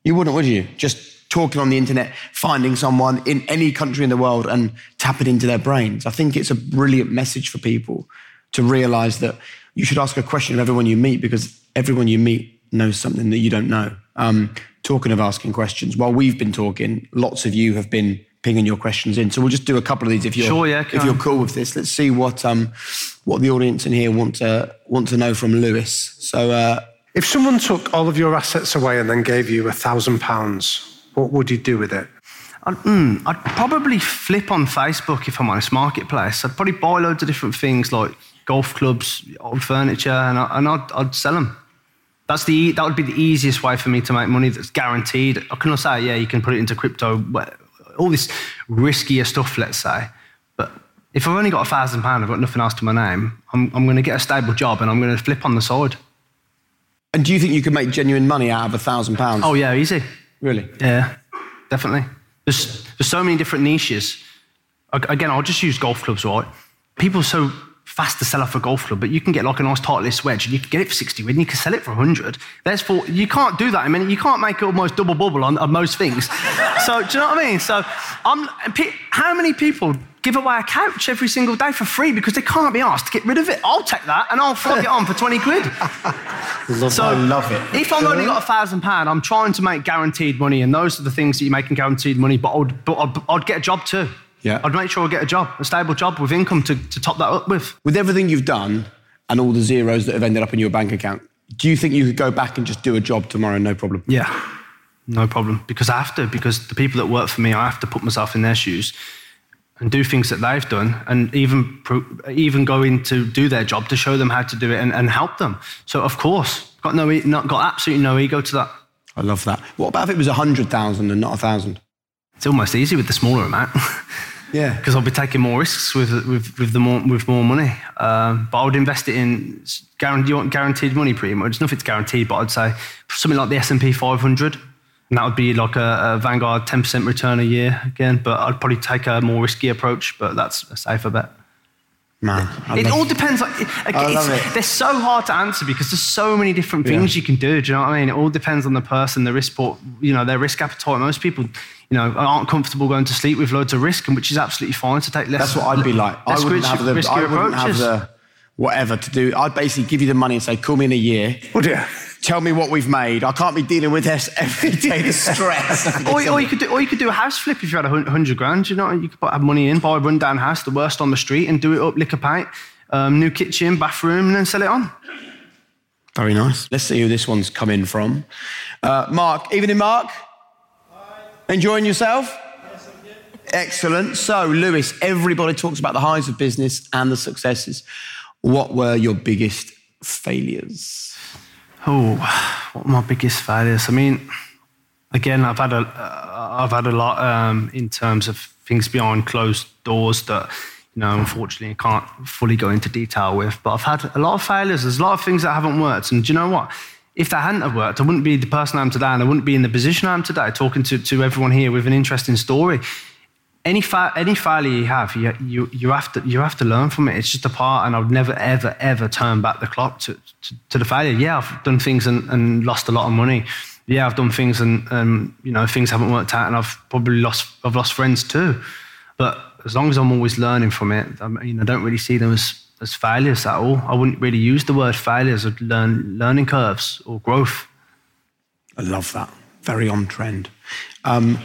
You wouldn't, would you? Just talking on the internet, finding someone in any country in the world and tapping into their brains. I think it's a brilliant message for people to realize that you should ask a question of everyone you meet because everyone you meet knows something that you don't know. Um, talking of asking questions, while we've been talking, lots of you have been pinging your questions in. So we'll just do a couple of these if you're sure, yeah, if you're cool with this. Let's see what um what the audience in here want to want to know from Lewis. So uh, if someone took all of your assets away and then gave you a thousand pounds, what would you do with it? I'd, mm, I'd, probably flip on Facebook if I'm honest, marketplace. I'd probably buy loads of different things like golf clubs, old furniture, and, I, and I'd, I'd sell them. That's the, that would be the easiest way for me to make money that's guaranteed. I can say, yeah, you can put it into crypto, all this riskier stuff, let's say. But if I've only got a thousand pounds, I've got nothing else to my name, I'm, I'm going to get a stable job and I'm going to flip on the side. And do you think you could make genuine money out of a thousand pounds? Oh, yeah, easy. Really? Yeah, definitely. There's, there's so many different niches. Again, I'll just use golf clubs, right? People are so fast to sell off a golf club, but you can get like a nice Titleist wedge and you can get it for 60 quid and you can sell it for 100. There's four, you can't do that. I mean, you can't make almost double bubble on, on most things. so, do you know what I mean? So, I'm, how many people give away a couch every single day for free because they can't be asked to get rid of it? I'll take that and I'll flog it on for 20 quid. love, so, I love it. If I've only got a thousand pound, I'm trying to make guaranteed money, and those are the things that you make in guaranteed money, but, I'd, but I'd, I'd get a job too. Yeah. I'd make sure I get a job, a stable job with income to, to top that up with. With everything you've done and all the zeros that have ended up in your bank account, do you think you could go back and just do a job tomorrow, no problem? Yeah, no problem. Because I have to, because the people that work for me, I have to put myself in their shoes and do things that they've done and even, even go in to do their job to show them how to do it and, and help them. So, of course, got, no, not, got absolutely no ego to that. I love that. What about if it was 100,000 and not 1,000? It's almost easy with the smaller amount. Yeah. Because I'll be taking more risks with, with, with, the more, with more money. Um, but I would invest it in guaranteed, guaranteed money pretty much. Nothing's guaranteed, but I'd say something like the S&P 500. And that would be like a, a Vanguard 10% return a year again. But I'd probably take a more risky approach, but that's a safer bet. Man, it all depends. Like, I love it. They're so hard to answer because there's so many different things yeah. you can do. Do you know what I mean? It all depends on the person, the risk, port, you know, their risk appetite. Most people, you know, I aren't comfortable going to sleep with loads of risk, and which is absolutely fine to take less. That's what I'd be like. I wouldn't have the. I wouldn't have the whatever to do. I'd basically give you the money and say, "Call me in a year." Would you? tell me what we've made. I can't be dealing with this every day, the stress. or, or, you could do, or you could do a house flip if you had a hundred grand. You know, you could put have money in, buy a rundown house, the worst on the street, and do it up, lick a paint, um, new kitchen, bathroom, and then sell it on. Very nice. Let's see who this one's coming from. Uh, Mark, evening, Mark. Enjoying yourself? Excellent. So, Lewis, everybody talks about the highs of business and the successes. What were your biggest failures? Oh, what my biggest failures? I mean, again, I've had a, uh, I've had a lot um, in terms of things behind closed doors that, you know, unfortunately, I can't fully go into detail with. But I've had a lot of failures. There's a lot of things that haven't worked. And do you know what? If that hadn't have worked, I wouldn't be the person I am today, and I wouldn't be in the position I am today, talking to, to everyone here with an interesting story any, fa- any failure you have, you, you, you, have to, you have to learn from it. It's just a part, and I would never, ever, ever turn back the clock to, to, to the failure. Yeah, I've done things and, and, lost a lot of money. Yeah, I've done things and, and you know things haven't worked out, and I've probably lost I've lost friends too. But as long as I'm always learning from it, I, mean, I don't really see them as, as failures at all. I wouldn't really use the word failures or learn, learning curves or growth. I love that. Very on trend. Um,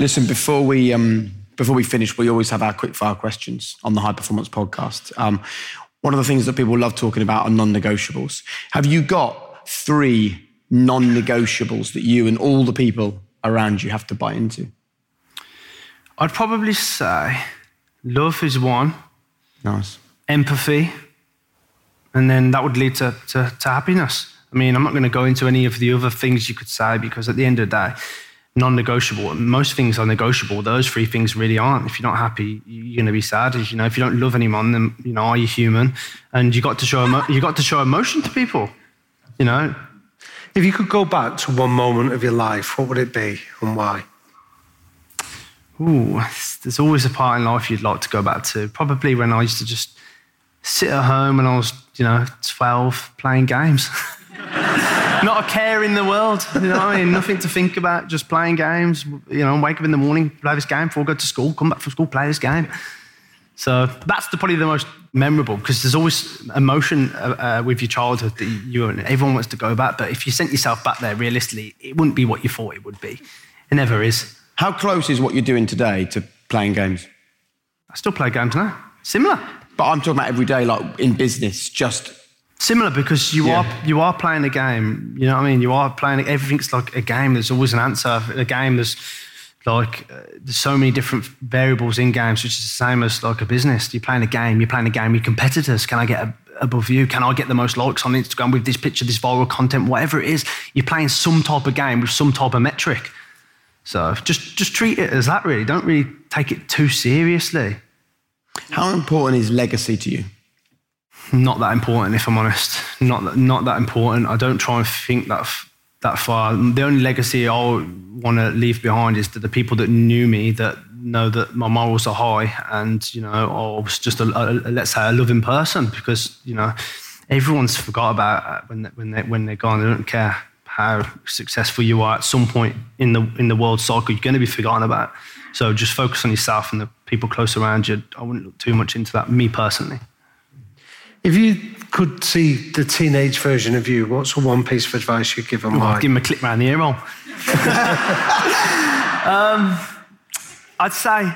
Listen, before we um, before we finish, we always have our quick fire questions on the High Performance Podcast. Um, one of the things that people love talking about are non-negotiables. Have you got three non-negotiables that you and all the people around you have to buy into? I'd probably say love is one. Nice. Empathy, and then that would lead to, to, to happiness. I mean, I'm not going to go into any of the other things you could say because at the end of the day, non-negotiable. Most things are negotiable. Those three things really aren't. If you're not happy, you're going to be sad. You know, if you don't love anyone, then you know, are you human? And you got to show emo- you got to show emotion to people. You know. If you could go back to one moment of your life, what would it be and why? Ooh, there's always a part in life you'd like to go back to. Probably when I used to just sit at home when I was, you know, 12 playing games. Not a care in the world. You know, I mean, nothing to think about, just playing games. You know, wake up in the morning, play this game before I go to school, come back from school, play this game. So that's the, probably the most memorable because there's always emotion uh, uh, with your childhood that you, everyone wants to go back. But if you sent yourself back there, realistically, it wouldn't be what you thought it would be. It never is. How close is what you're doing today to playing games? I still play games now. Similar. But I'm talking about every day, like in business, just Similar because you yeah. are you are playing a game. You know what I mean? You are playing everything's like a game. There's always an answer. A game there's like uh, there's so many different variables in games, which is the same as like a business. You're playing a game. You're playing a game with competitors. Can I get a, above you? Can I get the most likes on Instagram with this picture, this viral content, whatever it is? You're playing some type of game with some type of metric. So just just treat it as that. Really, don't really take it too seriously. How important is legacy to you? not that important, if I'm honest. Not that, not that important. I don't try and think that that far. The only legacy I want to leave behind is to the people that knew me that know that my morals are high, and you know, I was just a, a let's say a loving person because you know everyone's forgot about when they, when they when they're gone. They don't care how successful you are. At some point in the in the world cycle, you're going to be forgotten about. So just focus on yourself and the people close around you. I wouldn't look too much into that. Me personally. If you could see the teenage version of you, what's one piece of advice you'd give them? I'd give him a clip around the ear roll. um, I'd say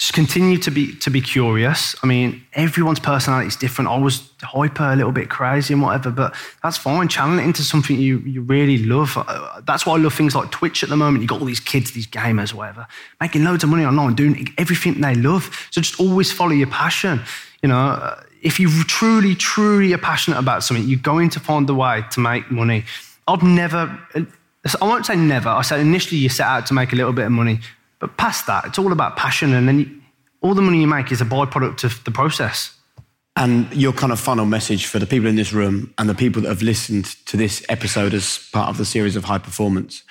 just continue to be to be curious. I mean, everyone's personality is different. I was hyper, a little bit crazy, and whatever, but that's fine. Channel it into something you you really love. Uh, that's why I love things like Twitch at the moment. You got all these kids, these gamers, whatever, making loads of money online, doing everything they love. So just always follow your passion. You know, uh, if you truly, truly are passionate about something, you're going to find the way to make money. I've never, I won't say never, I said initially you set out to make a little bit of money, but past that, it's all about passion. And then you, all the money you make is a byproduct of the process. And your kind of final message for the people in this room and the people that have listened to this episode as part of the series of high performance,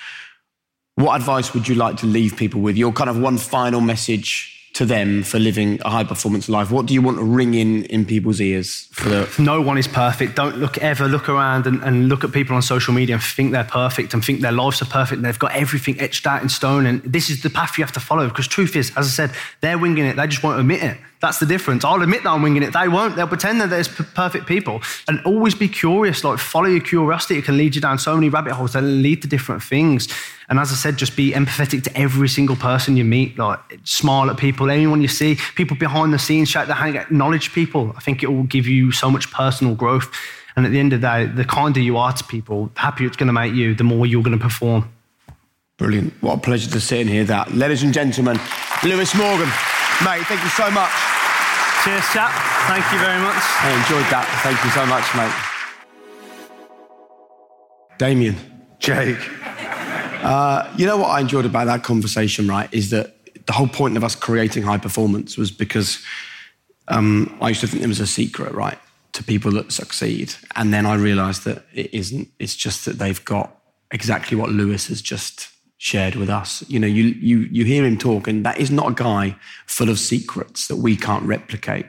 what advice would you like to leave people with? Your kind of one final message to them for living a high performance life? What do you want to ring in in people's ears for the? No one is perfect. Don't look ever look around and, and look at people on social media and think they're perfect and think their lives are perfect. And they've got everything etched out in stone. And this is the path you have to follow. Because truth is, as I said, they're winging it. They just won't admit it. That's the difference. I'll admit that I'm winging it. They won't. They'll pretend that there's perfect people. And always be curious. Like, follow your curiosity. It can lead you down so many rabbit holes that lead to different things. And as I said, just be empathetic to every single person you meet. Like, smile at people, anyone you see, people behind the scenes, shake their hand, acknowledge people. I think it will give you so much personal growth. And at the end of the day, the kinder you are to people, the happier it's going to make you, the more you're going to perform. Brilliant. What a pleasure to sit and hear that. Ladies and gentlemen, Lewis Morgan. Mate, thank you so much. Cheers, chap. Thank you very much. I enjoyed that. Thank you so much, mate. Damian. Jake. Uh, you know what I enjoyed about that conversation, right, is that the whole point of us creating high performance was because um, I used to think there was a secret, right, to people that succeed. And then I realized that it isn't. It's just that they've got exactly what Lewis has just shared with us. You know, you, you, you hear him talk, and that is not a guy full of secrets that we can't replicate.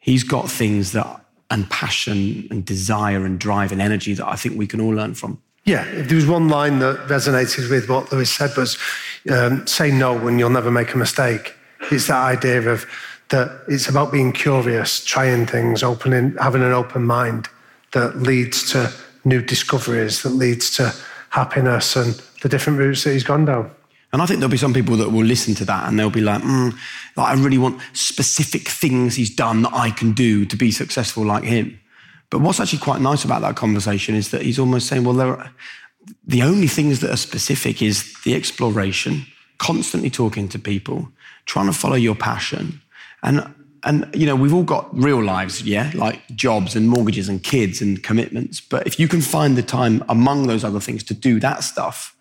He's got things that, and passion and desire and drive and energy that I think we can all learn from. Yeah, there was one line that resonated with what Lewis said was, um, say no and you'll never make a mistake. It's that idea of that it's about being curious, trying things, opening, having an open mind that leads to new discoveries, that leads to happiness and the different routes that he's gone down. And I think there'll be some people that will listen to that and they'll be like, mm, like, I really want specific things he's done that I can do to be successful like him. But what's actually quite nice about that conversation is that he's almost saying, well, are, the only things that are specific is the exploration, constantly talking to people, trying to follow your passion. And, and, you know, we've all got real lives, yeah, like jobs and mortgages and kids and commitments. But if you can find the time among those other things to do that stuff,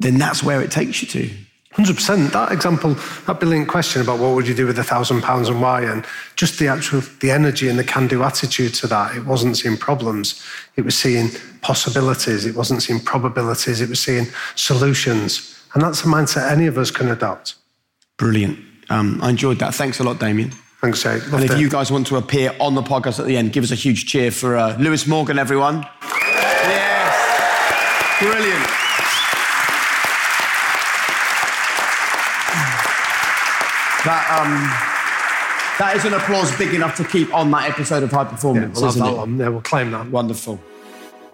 then that's where it takes you to. 100%. That example, that brilliant question about what would you do with a thousand pounds and why, and just the actual, the energy and the can do attitude to that. It wasn't seeing problems, it was seeing possibilities. It wasn't seeing probabilities, it was seeing solutions. And that's a mindset any of us can adopt. Brilliant. Um, I enjoyed that. Thanks a lot, Damian. Thanks, Jake. and if it. you guys want to appear on the podcast at the end, give us a huge cheer for uh, Lewis Morgan, everyone. Yes. Brilliant. That, um, that is an applause big enough to keep on that episode of High Performance, yeah, we'll isn't it? One. Yeah, we'll claim that. Wonderful.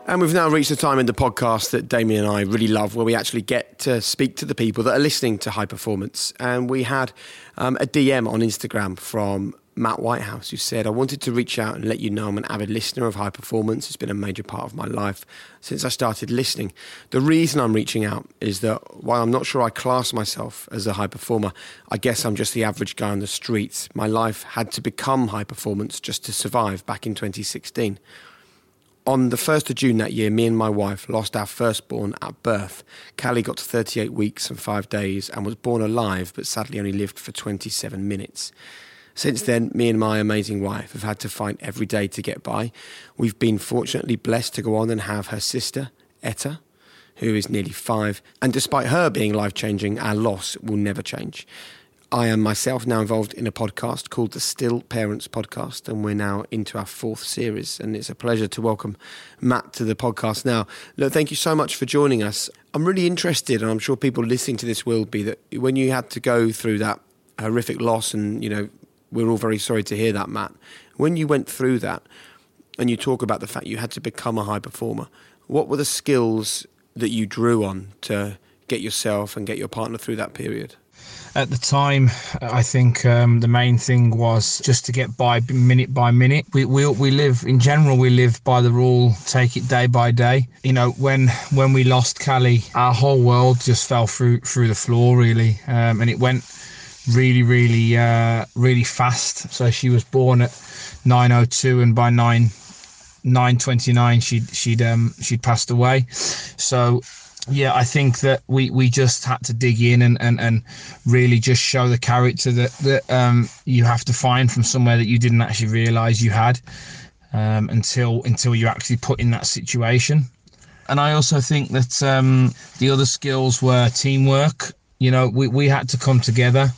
And we've now reached the time in the podcast that Damian and I really love, where we actually get to speak to the people that are listening to High Performance. And we had um, a DM on Instagram from Matt Whitehouse, who said, I wanted to reach out and let you know I'm an avid listener of high performance. It's been a major part of my life since I started listening. The reason I'm reaching out is that while I'm not sure I class myself as a high performer, I guess I'm just the average guy on the streets. My life had to become high performance just to survive back in 2016. On the 1st of June that year, me and my wife lost our firstborn at birth. Callie got to 38 weeks and five days and was born alive, but sadly only lived for 27 minutes. Since then, me and my amazing wife have had to fight every day to get by. We've been fortunately blessed to go on and have her sister, Etta, who is nearly five. And despite her being life changing, our loss will never change. I am myself now involved in a podcast called the Still Parents Podcast, and we're now into our fourth series. And it's a pleasure to welcome Matt to the podcast now. Look, thank you so much for joining us. I'm really interested, and I'm sure people listening to this will be, that when you had to go through that horrific loss and, you know, we're all very sorry to hear that, Matt. When you went through that and you talk about the fact you had to become a high performer, what were the skills that you drew on to get yourself and get your partner through that period? At the time, I think um, the main thing was just to get by minute by minute. We, we we live in general. We live by the rule: take it day by day. You know, when when we lost Callie, our whole world just fell through through the floor, really, um, and it went really, really, uh, really fast. So she was born at 9:02, and by nine 9:29 she'd she'd um she'd passed away. So yeah, I think that we, we just had to dig in and, and, and really just show the character that that um, you have to find from somewhere that you didn't actually realise you had um, until until you actually put in that situation. And I also think that um, the other skills were teamwork. You know, we, we had to come together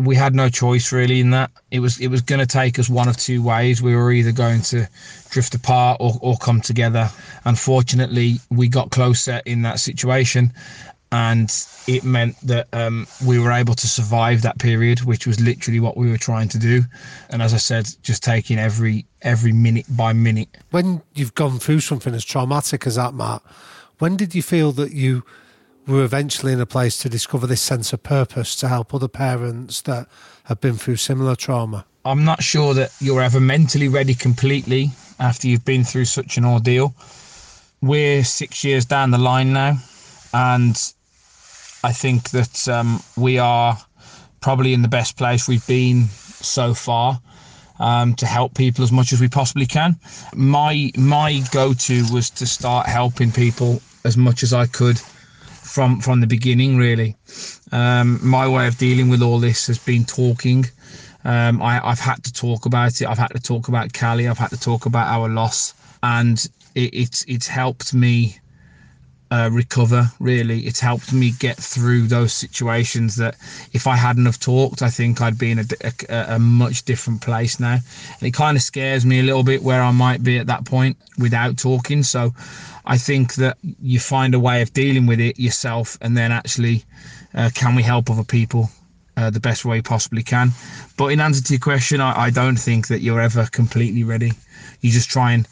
we had no choice really in that. It was it was going to take us one of two ways. We were either going to drift apart or, or come together. Unfortunately, we got closer in that situation, and it meant that um, we were able to survive that period, which was literally what we were trying to do. And as I said, just taking every every minute by minute. When you've gone through something as traumatic as that, Matt, when did you feel that you were eventually in a place to discover this sense of purpose to help other parents that have been through similar trauma? I'm not sure that you're ever mentally ready completely after you've been through such an ordeal. We're six years down the line now, and I think that um, we are probably in the best place we've been so far um, to help people as much as we possibly can. My my go-to was to start helping people as much as I could from from the beginning. Really, um, my way of dealing with all this has been talking. Um, I, have had to talk about it. I've had to talk about Callie. I've had to talk about our loss, and it, it's it's helped me uh, recover. Really, it's helped me get through those situations that if I hadn't have talked, I think I'd be in a, a, a much different place now. And it kind of scares me a little bit where I might be at that point without talking. So I think that you find a way of dealing with it yourself, and then actually, uh, can we help other people? Uh, the best way possibly can. But in answer to your question, I, I don't think that you're ever completely ready. You just try and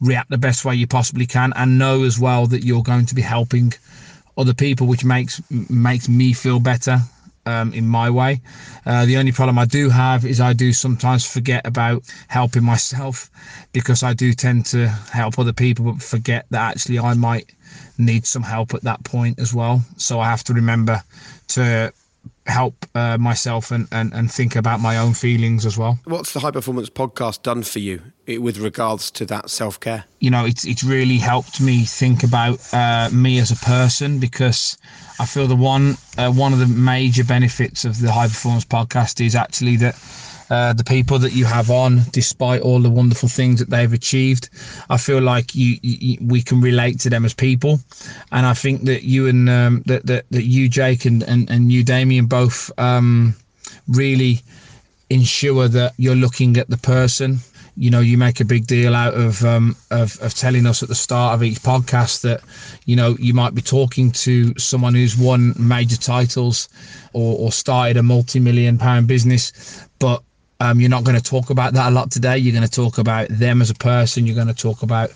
react the best way you possibly can and know as well that you're going to be helping other people which makes makes me feel better um, in my way. Uh, the only problem i do have is i do sometimes forget about helping myself because i do tend to help other people but forget that actually i might need some help at that point as well. So i have to remember to help uh, myself and, and, and think about my own feelings as well. What's the High Performance podcast done for you with regards to that self care? You know, it's, it's really helped me think about uh, me as a person because I feel the one, uh, one of the major benefits of the High Performance podcast is actually that uh, the people that you have on, despite all the wonderful things that they've achieved. I feel like you, you we can relate to them as people, and I think that you and um, that, that that you, Jake, and and, and you, Damian, both um, really ensure that you're looking at the person you know you make a big deal out of um, of, of telling us at the start of each podcast that you know you might be talking to someone who's won major titles or, or started a multi-million pound business but um, you're not going to talk about that a lot today. You're going to talk about them as a person. You're going to talk about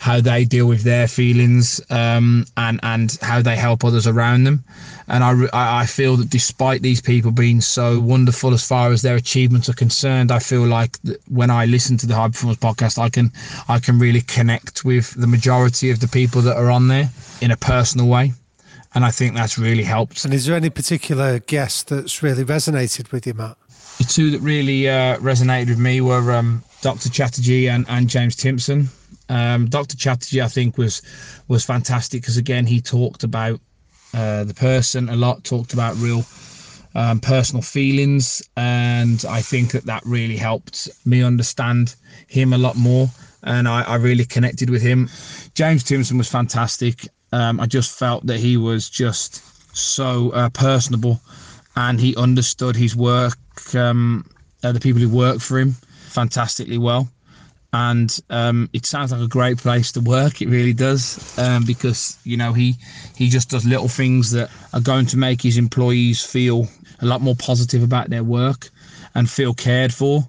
how they deal with their feelings um, and and how they help others around them. And I, I feel that despite these people being so wonderful as far as their achievements are concerned, I feel like when I listen to the High Performance podcast, I can I can really connect with the majority of the people that are on there in a personal way. And I think that's really helped. And is there any particular guest that's really resonated with you, Matt? The two that really uh, resonated with me were um, Dr. Chatterjee and, and James Timpson. Um, Dr. Chatterjee, I think, was was fantastic because again he talked about uh, the person a lot, talked about real um, personal feelings, and I think that that really helped me understand him a lot more, and I, I really connected with him. James Timpson was fantastic. Um, I just felt that he was just so uh, personable, and he understood his work um, uh, the people who work for him fantastically well. And um, it sounds like a great place to work. It really does, um, because you know he he just does little things that are going to make his employees feel a lot more positive about their work and feel cared for.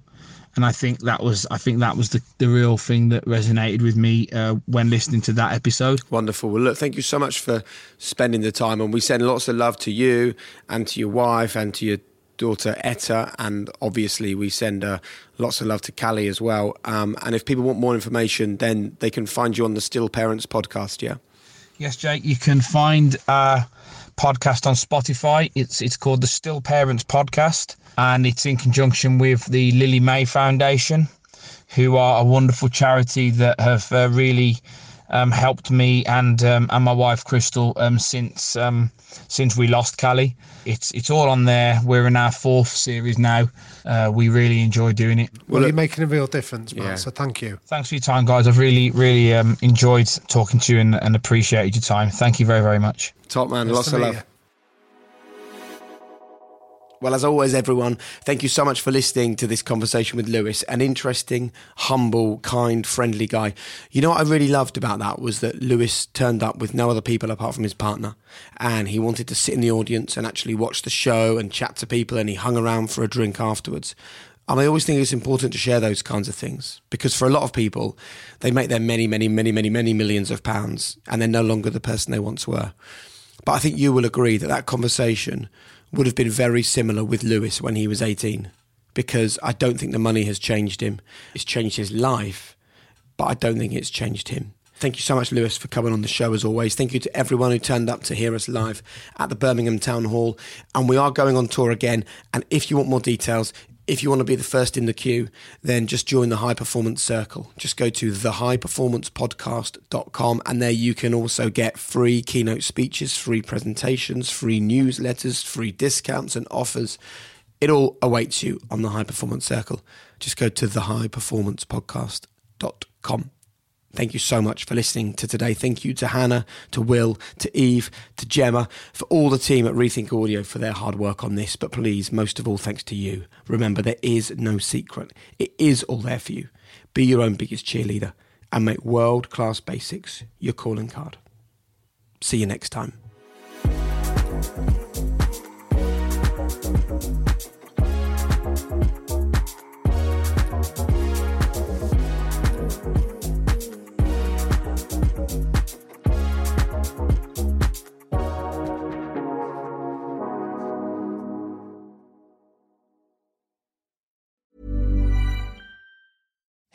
And I think that was I think that was the, the real thing that resonated with me uh, when listening to that episode. Wonderful. Well, look, thank you so much for spending the time, and we send lots of love to you and to your wife and to your daughter Etta, and obviously we send uh, lots of love to Callie as well. Um, and if people want more information, then they can find you on the Still Parents podcast. Yeah. Yes, Jake. You can find our podcast on Spotify. It's it's called the Still Parents Podcast, and it's in conjunction with the Lily Mae Foundation, who are a wonderful charity that have uh, really um, helped me and um, and my wife Crystal um, since um, since we lost Callie. It's it's all on there. We're in our fourth series now. Uh, we really enjoy doing it. Well, you're making a real difference, man. Yeah. So thank you. Thanks for your time, guys. I've really really um, enjoyed talking to you and, and appreciated your time. Thank you very very much. Top man, nice lots of love. You. Well, as always, everyone, thank you so much for listening to this conversation with Lewis. An interesting, humble, kind, friendly guy. You know what I really loved about that was that Lewis turned up with no other people apart from his partner. And he wanted to sit in the audience and actually watch the show and chat to people. And he hung around for a drink afterwards. And I always think it's important to share those kinds of things because for a lot of people, they make their many, many, many, many, many millions of pounds and they're no longer the person they once were. But I think you will agree that that conversation would have been very similar with Lewis when he was 18 because I don't think the money has changed him. It's changed his life, but I don't think it's changed him. Thank you so much, Lewis, for coming on the show as always. Thank you to everyone who turned up to hear us live at the Birmingham Town Hall. And we are going on tour again. And if you want more details, if you want to be the first in the queue, then just join the High Performance Circle. Just go to thehighperformancepodcast.com and there you can also get free keynote speeches, free presentations, free newsletters, free discounts and offers. It all awaits you on the High Performance Circle. Just go to thehighperformancepodcast.com. Thank you so much for listening to today. Thank you to Hannah, to Will, to Eve, to Gemma, for all the team at Rethink Audio for their hard work on this. But please, most of all, thanks to you. Remember, there is no secret. It is all there for you. Be your own biggest cheerleader and make world class basics your calling card. See you next time.